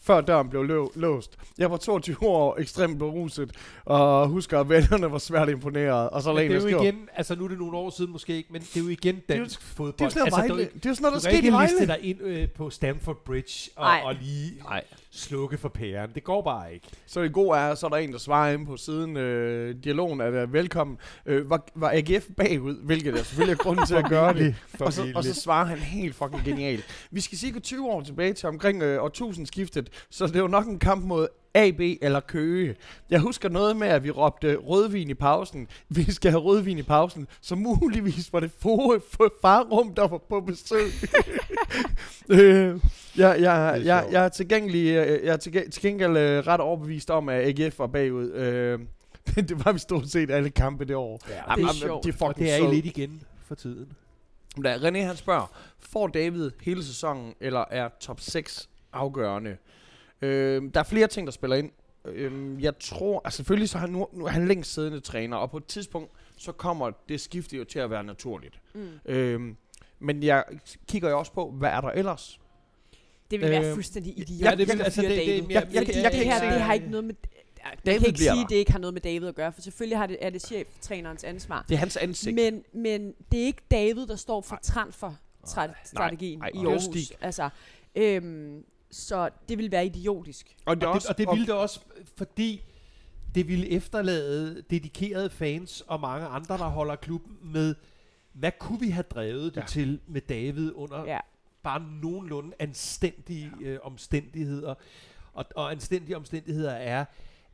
før døren blev lø, låst. Jeg var 22 år, ekstremt beruset, og husker, at vennerne var svært imponeret. Og så Men det er jo skriver, igen, altså nu er det nogle år siden måske ikke, men det er jo igen dansk fodbold. det er jo sådan noget, altså, Vejle. du, det er jo sådan noget, der du kan skete i ikke liste Vejle. dig ind øh, på Stamford Bridge og, Ej. og lige Nej. slukke for pæren. Det går bare ikke. Så det gode er, så er der en, der svarer inde på siden. Øh, dialogen er der velkommen. Øh, var, var AGF bagud, hvilket er selvfølgelig er grunden til at gøre det. Og så, og så svarer han helt fucking genialt. Vi skal sige 20 år tilbage til omkring øh, årtusindskiftet, så det var nok en kamp mod AB eller Køge. Jeg husker noget med, at vi råbte rødvin i pausen. Vi skal have rødvin i pausen. Så muligvis var det for, for farrum, der var på besøg. øh, jeg, jeg, er jeg, jeg er tilgængelig, øh, jeg er til, til gengæld øh, ret overbevist om, at AGF var bagud. Øh, det var vi stort set alle kampe det år. Ja, det er Jamen, sjovt. De er og fucking det er I lidt igen for tiden. Da René han spørger, får David hele sæsonen, eller er top 6 afgørende? Øh, der er flere ting, der spiller ind. Øh, jeg tror, altså selvfølgelig så er han nu, nu er han længst siddende træner, og på et tidspunkt, så kommer det skifte jo til at være naturligt. Mm. Øh, men jeg kigger jo også på, hvad er der ellers? Det vil være Øh, fuldstændig idiot. ja, det vil- altså, det- det- jeg- jeg- jeg- det, jeg kan det ikke her, sige- det har ikke noget med... Jeg David kan ikke sige, der. at det ikke har noget med David at gøre, for selvfølgelig har det, er det cheftrænerens ansvar. Det er hans ansigt. Men, men det er ikke David, der står for transfer-strategien nej, i nej. Det er Aarhus. Stig. Altså, øhm, så det vil være idiotisk. og det, Og det, også, og det ville det også, fordi det ville efterlade dedikerede fans og mange andre, der holder klubben med, hvad kunne vi have drevet det Ja. ja. til med David under Ja. bare nogenlunde anstændige øh, omstændigheder. Og, og anstændige omstændigheder er,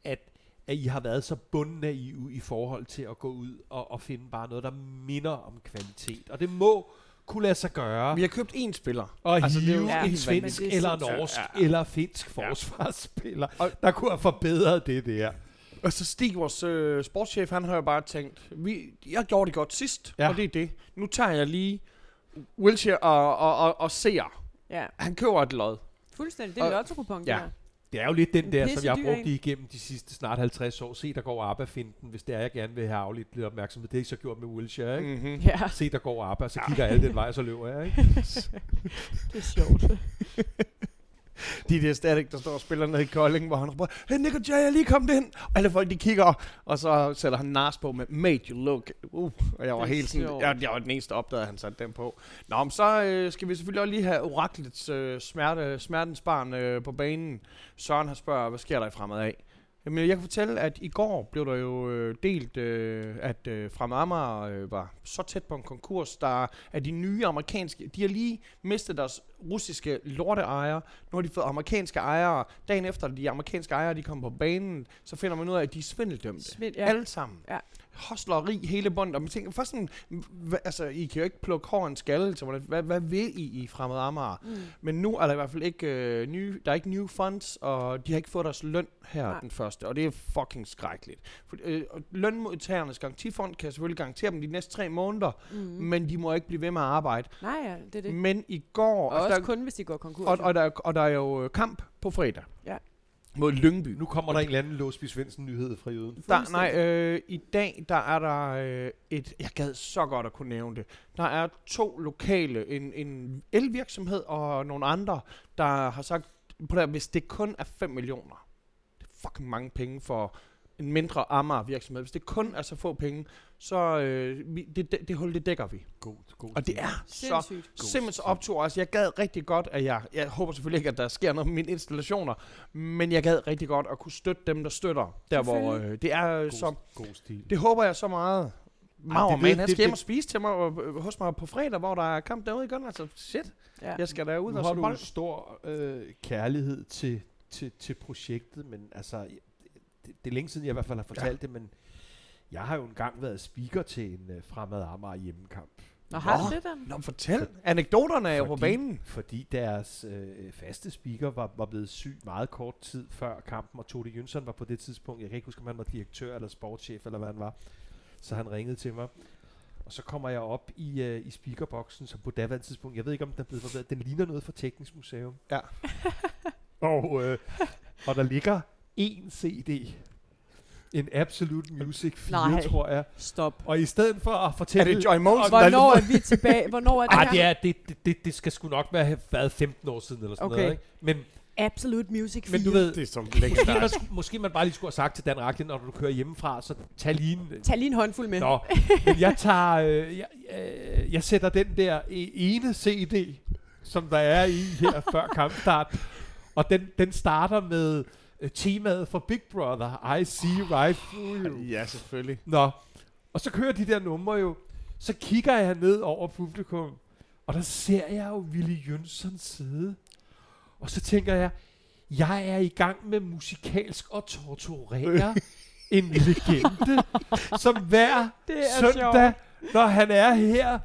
at, at I har været så bundnaive i forhold til at gå ud og, og finde bare noget, der minder om kvalitet. Og det må kunne lade sig gøre. vi har købt én spiller. Og Altså, altså, det er jo hive en svensk det er eller norsk Ja, ja, ja. ja. eller finsk Ja. forsvarsspiller, Og- der kunne have forbedret det der. Og så Stig, vores øh, sportschef, han har jo bare tænkt, vi, jeg gjorde det godt sidst, ja. Ja. og det er det. Nu tager jeg lige Wilshere og, og, og, og Seer. Ja, Han køber et lod. fuldstændig. Det er Og- lotto-kupon, ja. det her. Det er jo lidt den En der, som jeg har brugt igennem de sidste snart 50 år. Se, der går ABBA finden, hvis det er, jeg gerne vil have afledt lidt opmærksomhed. Det er ikke så gjort med Wilshere, ikke? Mm-hmm. Ja, Se, der går ABBA, så kigger alle den vej, og så løber jeg, ikke? det er sjovt. de der static, der står og spiller nede i Kolding, hvor han råber, hey Nick og Jay, jeg er lige kommet ind. Og alle folk, de kigger, og så sætter han nars på med, made you look. Uh, og jeg var helt sådan, jeg, jeg var den eneste, der opdagede, at han satte den på. Nå, men så øh, skal vi selvfølgelig også lige have oraklets øh, smerte, smertens barn øh, på banen. Søren har spørger, hvad sker der i fremad af? Jamen, jeg kan fortælle, at i går blev der jo øh, delt, øh, at øh, Fremad Amager øh, var så tæt på en konkurs, der er de nye amerikanske, de har lige mistet deres russiske lorteejere, nu har de fået amerikanske ejere. Dagen efter de amerikanske ejere, de kom på banen, så finder man ud af, at de er svindeldømte. Svind, Ja. Alle sammen. Ja. Hostleri hele bundet. Og man tænker, først sådan, hva, altså, I kan jo ikke plukke hår en skalle hvordan, hvad, hvad vil I i Fremad Amager? Mm. Men nu er der i hvert fald ikke øh, nye, der er ikke new funds, og de har ikke fået deres løn her Nej. Den første, og det er fucking skrækkeligt. For, øh, lønmodtagernes garantifond kan selvfølgelig garantere dem de næste tre måneder, Mm. mm. men de må ikke blive ved med at arbejde. Nej, ja, det er det. Men i går, Og også der, kun, hvis de går konkurs. og, og, der, og der er jo øh, kamp på fredag Ja. mod Lyngby. Nu kommer der en eller anden Låsby Svendsen nyhed fra jøden. Der, nej, øh, i dag der er der øh, et, jeg gad så godt at kunne nævne det. Der er to lokale, en, en elvirksomhed og nogle andre, der har sagt, på der, hvis det kun er 5 millioner, det er fucking mange penge for en mindre Amager virksomhed. Hvis det kun er så få penge, så øh, vi, det, det, det hul, det dækker vi. God, god Og det er så simpelthen så optur. Altså, jeg gad rigtig godt, at jeg... Jeg håber selvfølgelig ikke, at der sker noget med mine installationer, men jeg gad rigtig godt at kunne støtte dem, der støtter. Der hvor øh, det er øh, God, så... god stil. Det håber jeg så meget. Ved- man, han skal hjem og spise til mig øh, hos mig på fredag, hvor der er kamp derude igen. Altså, shit. Ja. Jeg skal derud Nu og har så du bold. en stor øh, kærlighed til, til, til projektet, men altså, det, det er længe siden, jeg i hvert fald har fortalt ja. det, men jeg har jo engang været speaker til en øh, fremad Amager hjemmekamp. Nå, har du det der? Nå, fortæl. Anekdoterne er jo på banen. Fordi deres øh, faste speaker var, var blevet syg meget kort tid før kampen, og Tode Jønsson var på det tidspunkt, jeg kan ikke huske, om han var direktør eller sportschef, eller hvad han var, så han ringede til mig. Og så kommer jeg op i, øh, i speakerboksen, som på daværende tidspunkt, jeg ved ikke, om den er blevet forbedret, den ligner noget fra Teknisk Museum. Ja. og, øh, og der ligger en CD. En Absolute Music 4, Nej. tror jeg. Stop. Og i stedet for at Er fortælle... det Joy Mogensen, der Hvornår er er vi tilbage? Hvornår er det Ej, her? det, er, det, det, det, det skal sgu nok være have været 15 år siden eller sådan Okay. noget, ikke? Men, Absolute Music 4. men du ved, Det er som måske måske man bare lige skulle have sagt til Dan Racklin, når du kører hjemmefra, så tag lige en... Tag lige en håndfuld med. Nå, men jeg tager... Øh, jeg, øh, jeg sætter den der e- ene CD, som der er i her før kampstart, og den, den starter med temaet for Big Brother, I See Right Through You. Ja, selvfølgelig. Nå, og så kører de der numre jo. Så kigger jeg ned over publikum, og der ser jeg jo Willy Jønsson sidde. Og så tænker jeg, jeg er i gang med musikalsk at torturere en legende, som hver Det er søndag, når han er her,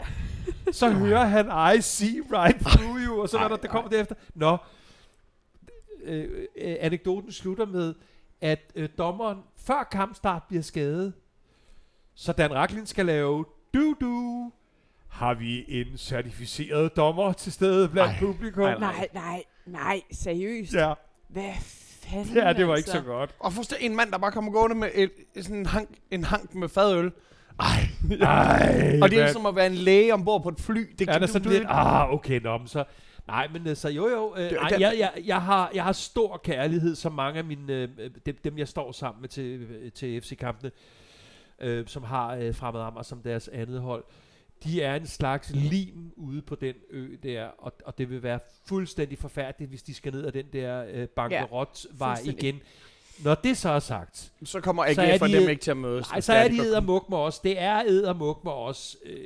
så hører han I see right through you, og så hvad der, der kommer derefter. Nå, øh, øh, anekdoten slutter med, at øh, dommeren før kampstart bliver skadet, så Dan Racklin skal lave du-du, har vi en certificeret dommer til stede blandt Ej, publikum. ej, Nej, nej, nej. Seriøst. Ja, Hvad fanden, ja, det var altså? ikke så godt. Og forstå en mand, der bare kommer gående med et, sådan en, hank, en hank med fadøl. Ej. Ej, Og det er mand. som at være en læge ombord på et fly. Det, Ja, der er du- sådan du- lidt, ah, okay, nå, men så... Nej, men øh, så jo jo, øh, Det- ej, den- jeg, jeg, jeg, har, jeg har stor kærlighed, som mange af mine, øh, dem, dem jeg står sammen med til, øh, til FC-kampene, øh, som har øh, Fremad Amager som deres andet hold. De er en slags lim ude på den ø der, og, og det vil være fuldstændig forfærdeligt, hvis de skal ned ad den der øh, bankerotvej fuldstændig. igen. Når det så er sagt, Så kommer Så er AGF og de- dem ikke til at mødes. nej, så er de eddermuk med os. Det er eddermuk med os øh,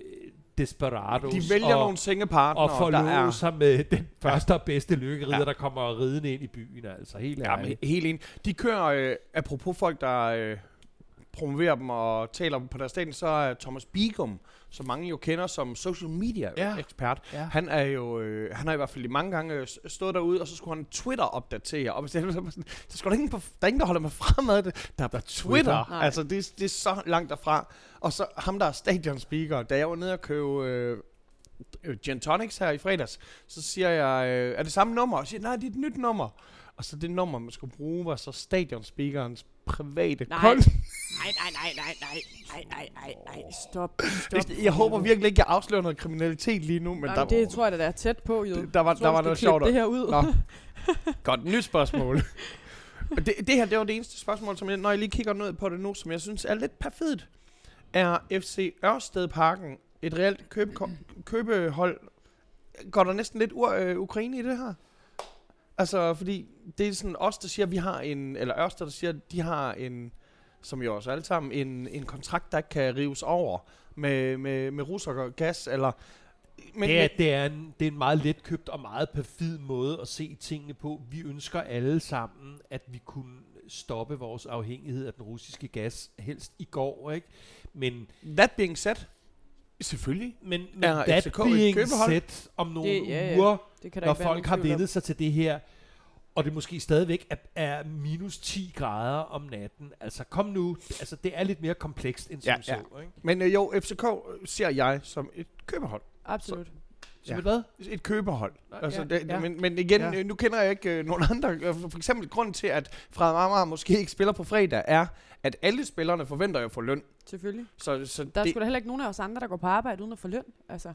desperados. De vælger og, nogle sengepartnere, og der forlove er... sig med den første og bedste lykkerider, Ja. der kommer ridende ind i byen. Altså helt Ja, men helt enig. De kører, øh, apropos folk, der øh, promoverer dem og taler på deres stadion, så er Thomas Bigum, som mange jo kender som social media Ja. ekspert. Ja. Han er jo, øh, han har i hvert fald i mange gange øh, stået derude, og så skulle han Twitter opdatere. Og hvis det, er sådan, der, ingen på, der er ingen, der holder mig fremad. Det, der er bare Twitter. Nej. Altså, det, det er så langt derfra. Og så ham, der er stadion speaker, da jeg var nede og købe øh, øh, gin tonics her i fredags, så siger jeg, øh, er det samme nummer? Og jeg siger, nej, det er et nyt nummer. Og så det nummer, man skulle bruge, var så stadionspeakerens private Nej. konto. Nej, nej, nej, nej, nej, nej, nej, nej, nej, stop, stop. Jeg håber virkelig ikke, jeg afslører noget kriminalitet lige nu, men Men der, det tror jeg da, der er tæt på, jo. der var, Så der var noget sjovt. det her ud. Nå. Godt, nyt spørgsmål. Det, det her, det var det eneste spørgsmål, som jeg, når jeg lige kigger ned på det nu, som jeg synes er lidt perfidt. Er FC Ørsted Parken et reelt købe, købehold? Går der næsten lidt ur, øh, Ukraine i det her? Altså, fordi det er sådan os, der siger, at vi har en, eller Ørsted, der siger, at de har en, som jo også alle sammen, en, en kontrakt, der ikke kan rives over med, med, med russer og gas, eller... Men, det, er, men, det, er en, det er en meget letkøbt og meget perfid måde at se tingene på. Vi ønsker alle sammen, at vi kunne stoppe vores afhængighed af den russiske gas, helst i går, ikke? Men, that being said, selvfølgelig. men, men Er that FCK being said, om nogle Det- ja, ja. uger, Det kan når folk har vendet sig til det her, og det måske stadigvæk er, er minus 10 grader om natten. Altså kom nu, altså det er lidt mere komplekst end Ja, som ja. så. Ikke? Men øh, jo, FCK ser jeg som et købehold. Absolut. Som Ja. et hvad? Et købehold. Nå, Altså, ja, det, ja. Men, men igen, Ja. ja. nu kender jeg ikke øh, nogen andre. Øh, For eksempel grunden til, at Frederik Marmar måske ikke spiller på fredag, er, at alle spillerne forventer jo at få løn. Selvfølgelig. Så, så Der er det, sgu da heller ikke nogen af os andre, der går på arbejde uden at få løn. Altså,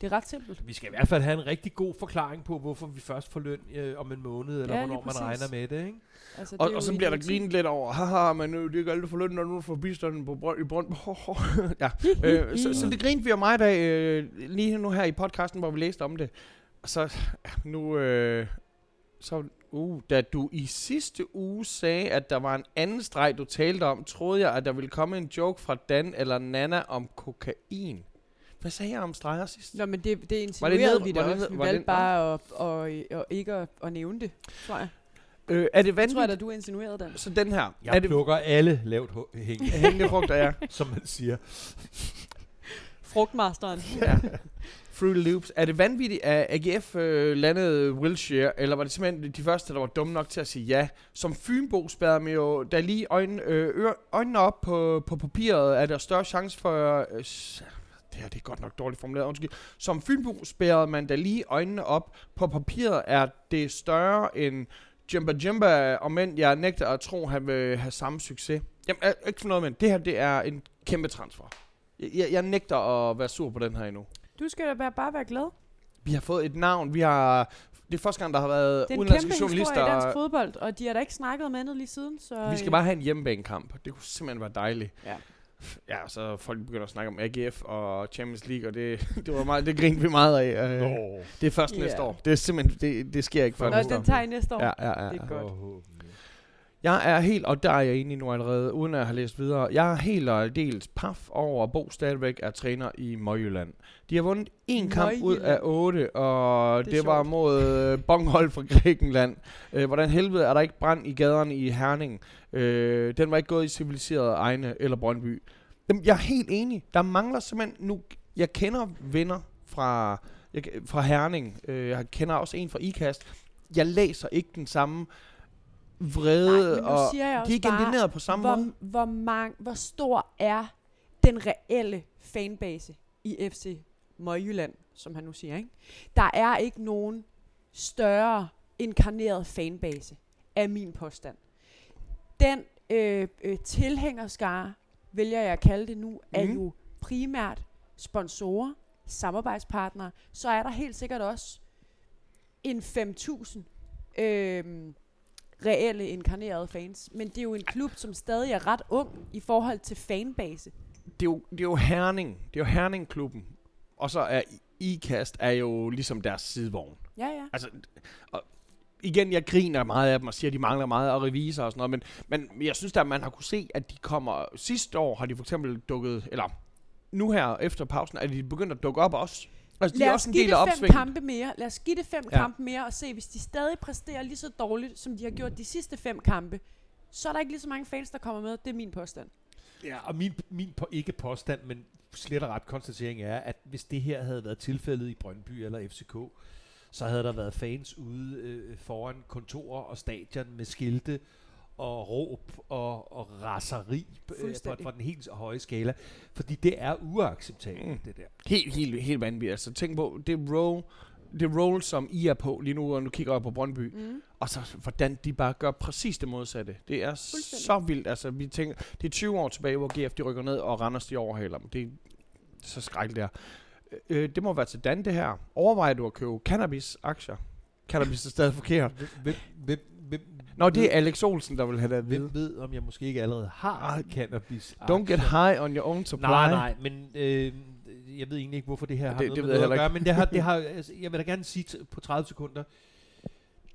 det er ret simpelt. Vi skal i hvert fald have en rigtig god forklaring på, hvorfor vi først får løn øh, om en måned, eller Ja, hvornår man regner med det, ikke? Altså, det og, og så bliver der grinet lidt over, haha, men øh, det er ikke alle, der får løn, når nu får bistanden på Brønd, i Brønd. ja. øh, så, så det grinte vi jo meget af, øh, lige nu her i podcasten, hvor vi læste om det. Og så, ja, nu, øh, så, uh, da du i sidste uge sagde, at der var en anden streg, du talte om, troede jeg, at der ville komme en joke fra Dan eller Nana om kokain. Hvad sagde jeg om streger sidst? Nå, men det, det Var det insinuerede ned- vi da var det også. ned- Vi var det- valgte bare at, at, at, ikke at, at nævne det, tror jeg. Øh, er det Jeg tror jeg, vanvittigt? at du insinuerede den. Så den her, Jeg er det plukker alle lavt hængende, hængende frugter, ja. som man siger. Frugtmasteren. ja. Fruity Loops. Er det vanvittigt, at AGF øh, landede Wilshire, eller var det simpelthen de første, der var dumme nok til at sige ja? Som Fynbo spærrede mig jo da lige øjne, øh, øjnene op på, på papiret, er der større chance for... Øh, det her det er godt nok dårligt formuleret, undskyld. Som Fynbo spærrede man da lige øjnene op på papiret, er det større end Jumba Jumba, og men jeg nægter at tro, han vil have samme succes. Jamen, ikke for noget, men det her det er en kæmpe transfer. Jeg, jeg, jeg nægter at være sur på den her endnu. Du skal da bare, bare være glad. Vi har fået et navn. Vi har... Det er første gang, der har været Det er en udenlandske kæmpe journalister. i dansk fodbold, og de har da ikke snakket om andet lige siden. Så Vi skal bare have en hjemmebanekamp. Det kunne simpelthen være dejligt. Ja. Ja, og så folk begynder at snakke om AGF og Champions League, og det, det var meget, det grinte vi meget af. Øh, Nå. Det er først Ja. næste år. Det er simpelthen, det, det sker ikke før Nå, næste år. den tager I næste år. Ja, ja, ja. Det er godt. Jeg er helt, og der er jeg enig nu allerede, uden at have læst videre. Jeg er helt og dels paf over, at Bo stadigvæk er træner i Møjjylland. De har vundet en kamp ud af otte, og Det det, det var sjovt. mod øh, Bonghold fra Grækenland. Øh, hvordan helvede er der ikke brand i gaderne i Herning? Øh, den var ikke gået i civiliserede egne eller Brøndby. Jamen, jeg er helt enig. Der mangler simpelthen nu... Jeg kender venner fra, jeg, fra Herning. Øh, jeg kender også en fra IKAST. Jeg læser ikke den samme vrede, Nej, og de er ikke indigneret på samme måde. hvor, hvor, mang, hvor stor er den reelle fanbase i FC Møjjylland, som han nu siger, ikke? Der er ikke nogen større inkarneret fanbase, af min påstand. Den øh, øh, tilhængerskare, vælger jeg at kalde det nu, er Mhm. jo primært sponsorer, samarbejdspartnere. Så er der helt sikkert også en 5.000 øh, reelle inkarnerede fans. Men det er jo en klub, som stadig er ret ung i forhold til fanbase. det er jo, det er jo Herning. Det er jo Herning-klubben. Og så er IKAST er jo ligesom deres sidevogn. Ja, ja. Altså, og igen, jeg griner meget af dem og siger, at de mangler meget og revisor og sådan noget, men, men jeg synes da, at man har kunne se, at de kommer... Sidste år har de for eksempel dukket, eller nu her efter pausen, er de begyndt at dukke op også. Altså, de Lad er os også en give del det af fem opsvinget. kampe mere. Lad os give det fem Ja. ja. kampe mere og se, hvis de stadig præsterer lige så dårligt, som de har gjort de sidste fem kampe, så er der ikke lige så mange fans, der kommer med. Det er min påstand. Ja, og min, min på, ikke påstand, men slet og ret konstatering er, at hvis det her havde været tilfældet i Brøndby eller FCK, så havde der været fans ude øh, foran kontorer og stadion med skilte og råb og, og raseri øh, på den helt høje skala. Fordi det er uacceptabelt, Mm. det der. Helt, helt, helt vanvittigt. Altså, tænk på, det Row, det role, som I er på lige nu, og nu kigger jeg på Brøndby, Mm. og så hvordan de bare gør præcis det modsatte. Det er så vildt. Altså, vi tænker, det er 20 år tilbage, hvor GF de rykker ned, og Randers de overhaler dem. Det er så skrækkeligt der. Øh, det må være til Dan, det her. Overvejer du at købe cannabis-aktier? Cannabis er stadig forkert. Hvem, hvem, Nå, det er Alex Olsen, der vil have det at vide. hvem ved, om jeg måske ikke allerede har Ah, cannabis Don't get high on your own supply. Nej, nej, men øh, jeg ved egentlig ikke, hvorfor det her Ja, har det- noget det med ved jeg noget at gøre, men det har, det har, altså, jeg vil da gerne sige t- på 30 sekunder,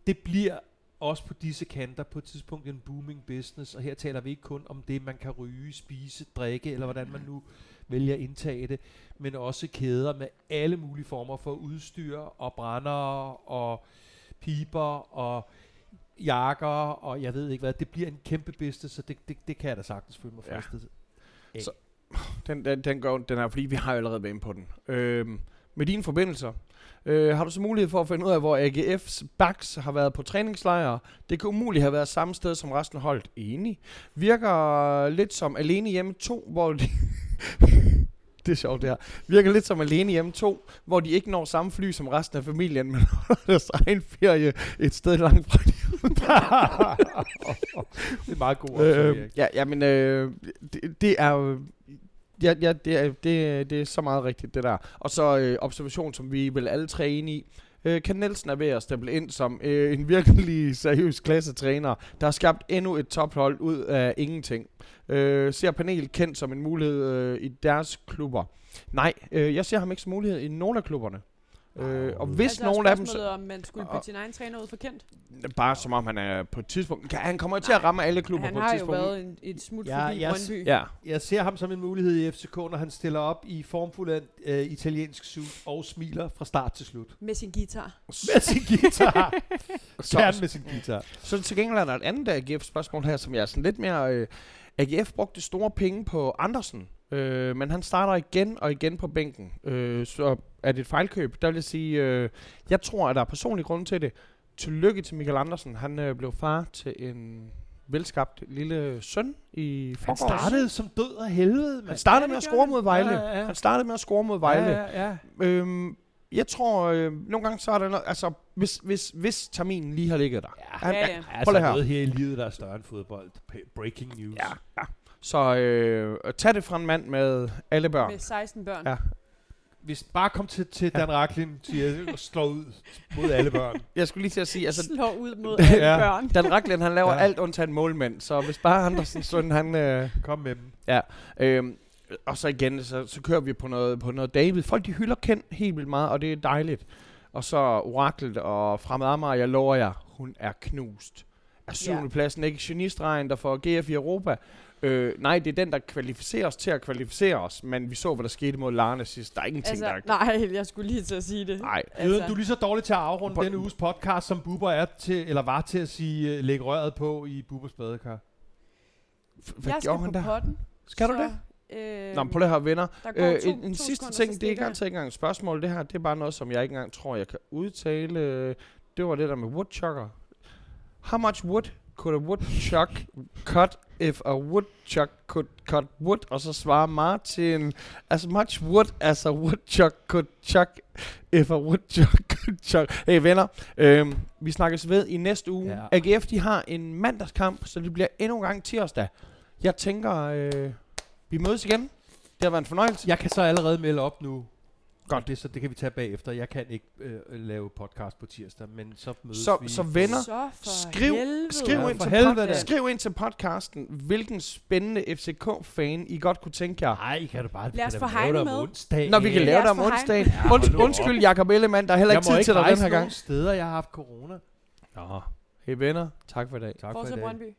det bliver også på disse kanter på et tidspunkt en booming business, og her taler vi ikke kun om det, man kan ryge, spise, drikke, eller hvordan man nu vælger at indtage det, men også kæder med alle mulige former for udstyr og brændere og piber og jakker, og jeg ved ikke hvad. Det bliver en kæmpe business, så det, det, det kan jeg da sagtens føle mig Ja. fristet. af. Så- Den, den, den, går, den er, fordi vi har jo allerede været inde på den. Øhm, med dine forbindelser, øh, har du så mulighed for at finde ud af, hvor AGF's backs har været på træningslejre? Det kan umuligt have været samme sted som resten af holdet. Enig. Virker lidt som Alene Hjemme 2, hvor de... det er sjovt det her. Virker lidt som Alene Hjemme 2, hvor de ikke når samme fly som resten af familien, men holder deres egen ferie et sted langt fra det er meget god Øh, ja, ja, men øh, det, det er jo... Ja, ja det, er, det, det er så meget rigtigt, det der. Og så øh, observation, som vi vel alle tre enige i. Øh, Ken Nielsen er ved at stemple ind som øh, en virkelig seriøs klassetræner, der har skabt endnu et tophold ud af ingenting. Øh, ser panelet kendt som en mulighed øh, i deres klubber? Nej, øh, jeg ser ham ikke som mulighed i nogen af klubberne. Øh, og hvis altså, nogen af dem... spørgsmålet, om man skulle putte sin egen træner ud for kendt. Bare som om han er på et tidspunkt... Kan- Han kommer jo til at ramme alle klubber Han på et har jo tidspunkt. været en, et smut Ja, forbi jeg Brøndby. Ja, Jeg ser ham som en mulighed i FCK, når han stiller op i formfuld øh, italiensk suit og smiler fra start til slut. Med sin guitar. Med sin guitar. så, Gerne med sin guitar. Så til gengæld er der et andet AGF-spørgsmål her, som jeg er sådan lidt mere... Øh, AGF brugte store penge på Andersen, øh, men han starter igen og igen på bænken. Øh, så er det et fejlkøb? Der vil jeg sige, øh, jeg tror, at der er personlig grund til det. Tillykke til Michael Andersen. Han øh, blev far til en velskabt lille søn i Han forgårs. startede som død af helvede, Han mand. startede Ja, med at score han. mod Vejle. Ja, ja, ja. Han startede med at score mod Vejle. Ja, ja, ja. Øhm, jeg tror, øh, nogle gange så er der noget, altså, hvis, hvis, hvis terminen lige har ligget der. Ja, Han, Ja, ja. Altså her. noget her i livet, der er større end fodbold. Breaking news. Ja, ja. Så øh, tag det fra en mand med alle børn. Med 16 børn. Ja. Hvis bare kom til, til Dan Racklin, siger jeg, slår ud mod alle børn. Jeg skulle lige til at sige, altså, Slår ud mod alle Ja. børn. Dan Racklin, han laver Ja. ja. alt undtagen målmænd, så hvis bare Andersens søn, han... Øh, Kom med dem. øh, og så igen, så, så kører vi på noget, på noget David. Folk, de hylder Ken helt vildt meget, og det er dejligt. Og så Oraklet og Fremad Amager, jeg lover jer, hun er knust. Er syvende Ja. pladsen ikke genistregen, der får GF i Europa? Øh, nej, det er den, der kvalificerer os til at kvalificere os. Men vi så, hvad der skete mod Larne sidst. Der er ingenting, Altså, der... nej, jeg skulle lige til at sige det. Nej. Altså. Du er lige så dårlig til at afrunde På- denne uges podcast, som Bubber er til, eller var til at sige, uh, lægge røret på i Bubbers badekar. F- Hvad jeg skal gjorde på han der? potten. Skal du så, det? Øh, Nå, men prøv lige høre, venner. Øh, to, en, en to sidste ting, det er ikke altid engang et spørgsmål. Det her, det er bare noget, som jeg ikke engang tror, jeg kan udtale. Øh, Det var det der med woodchucker. How much wood could a woodchuck cut if a woodchuck could cut wood? Og så svarer Martin, as much wood as a woodchuck could chuck if a woodchuck could chuck. Hey venner, øhm, vi snakkes ved i næste uge. Ja. AGF, de har en mandagskamp, så det bliver endnu en gang tirsdag. Jeg tænker, øh, vi mødes igen. Det har været en fornøjelse. Jeg kan så allerede melde op nu. Godt. Det, så det kan vi tage bagefter. Jeg kan ikke øh, lave podcast på tirsdag, men så mødes Så- vi. så venner, Så for Skriv- helvede. Skriv, Ja, ind for til helvede pod- da. skriv ind til podcasten, hvilken spændende FCK-fan I godt kunne tænke jer. Nej, kan du bare Lad os få om med. onsdag. Når vi kan lave os det om onsdagen. Ja, Und, undskyld, Jakob Ellemann, der er heller jeg ikke må tid ikke til dig den her gang. nogen steder, jeg har haft corona. Nå, hey venner, tak for i dag. Tak for i Fortsæt dag. Brøndby.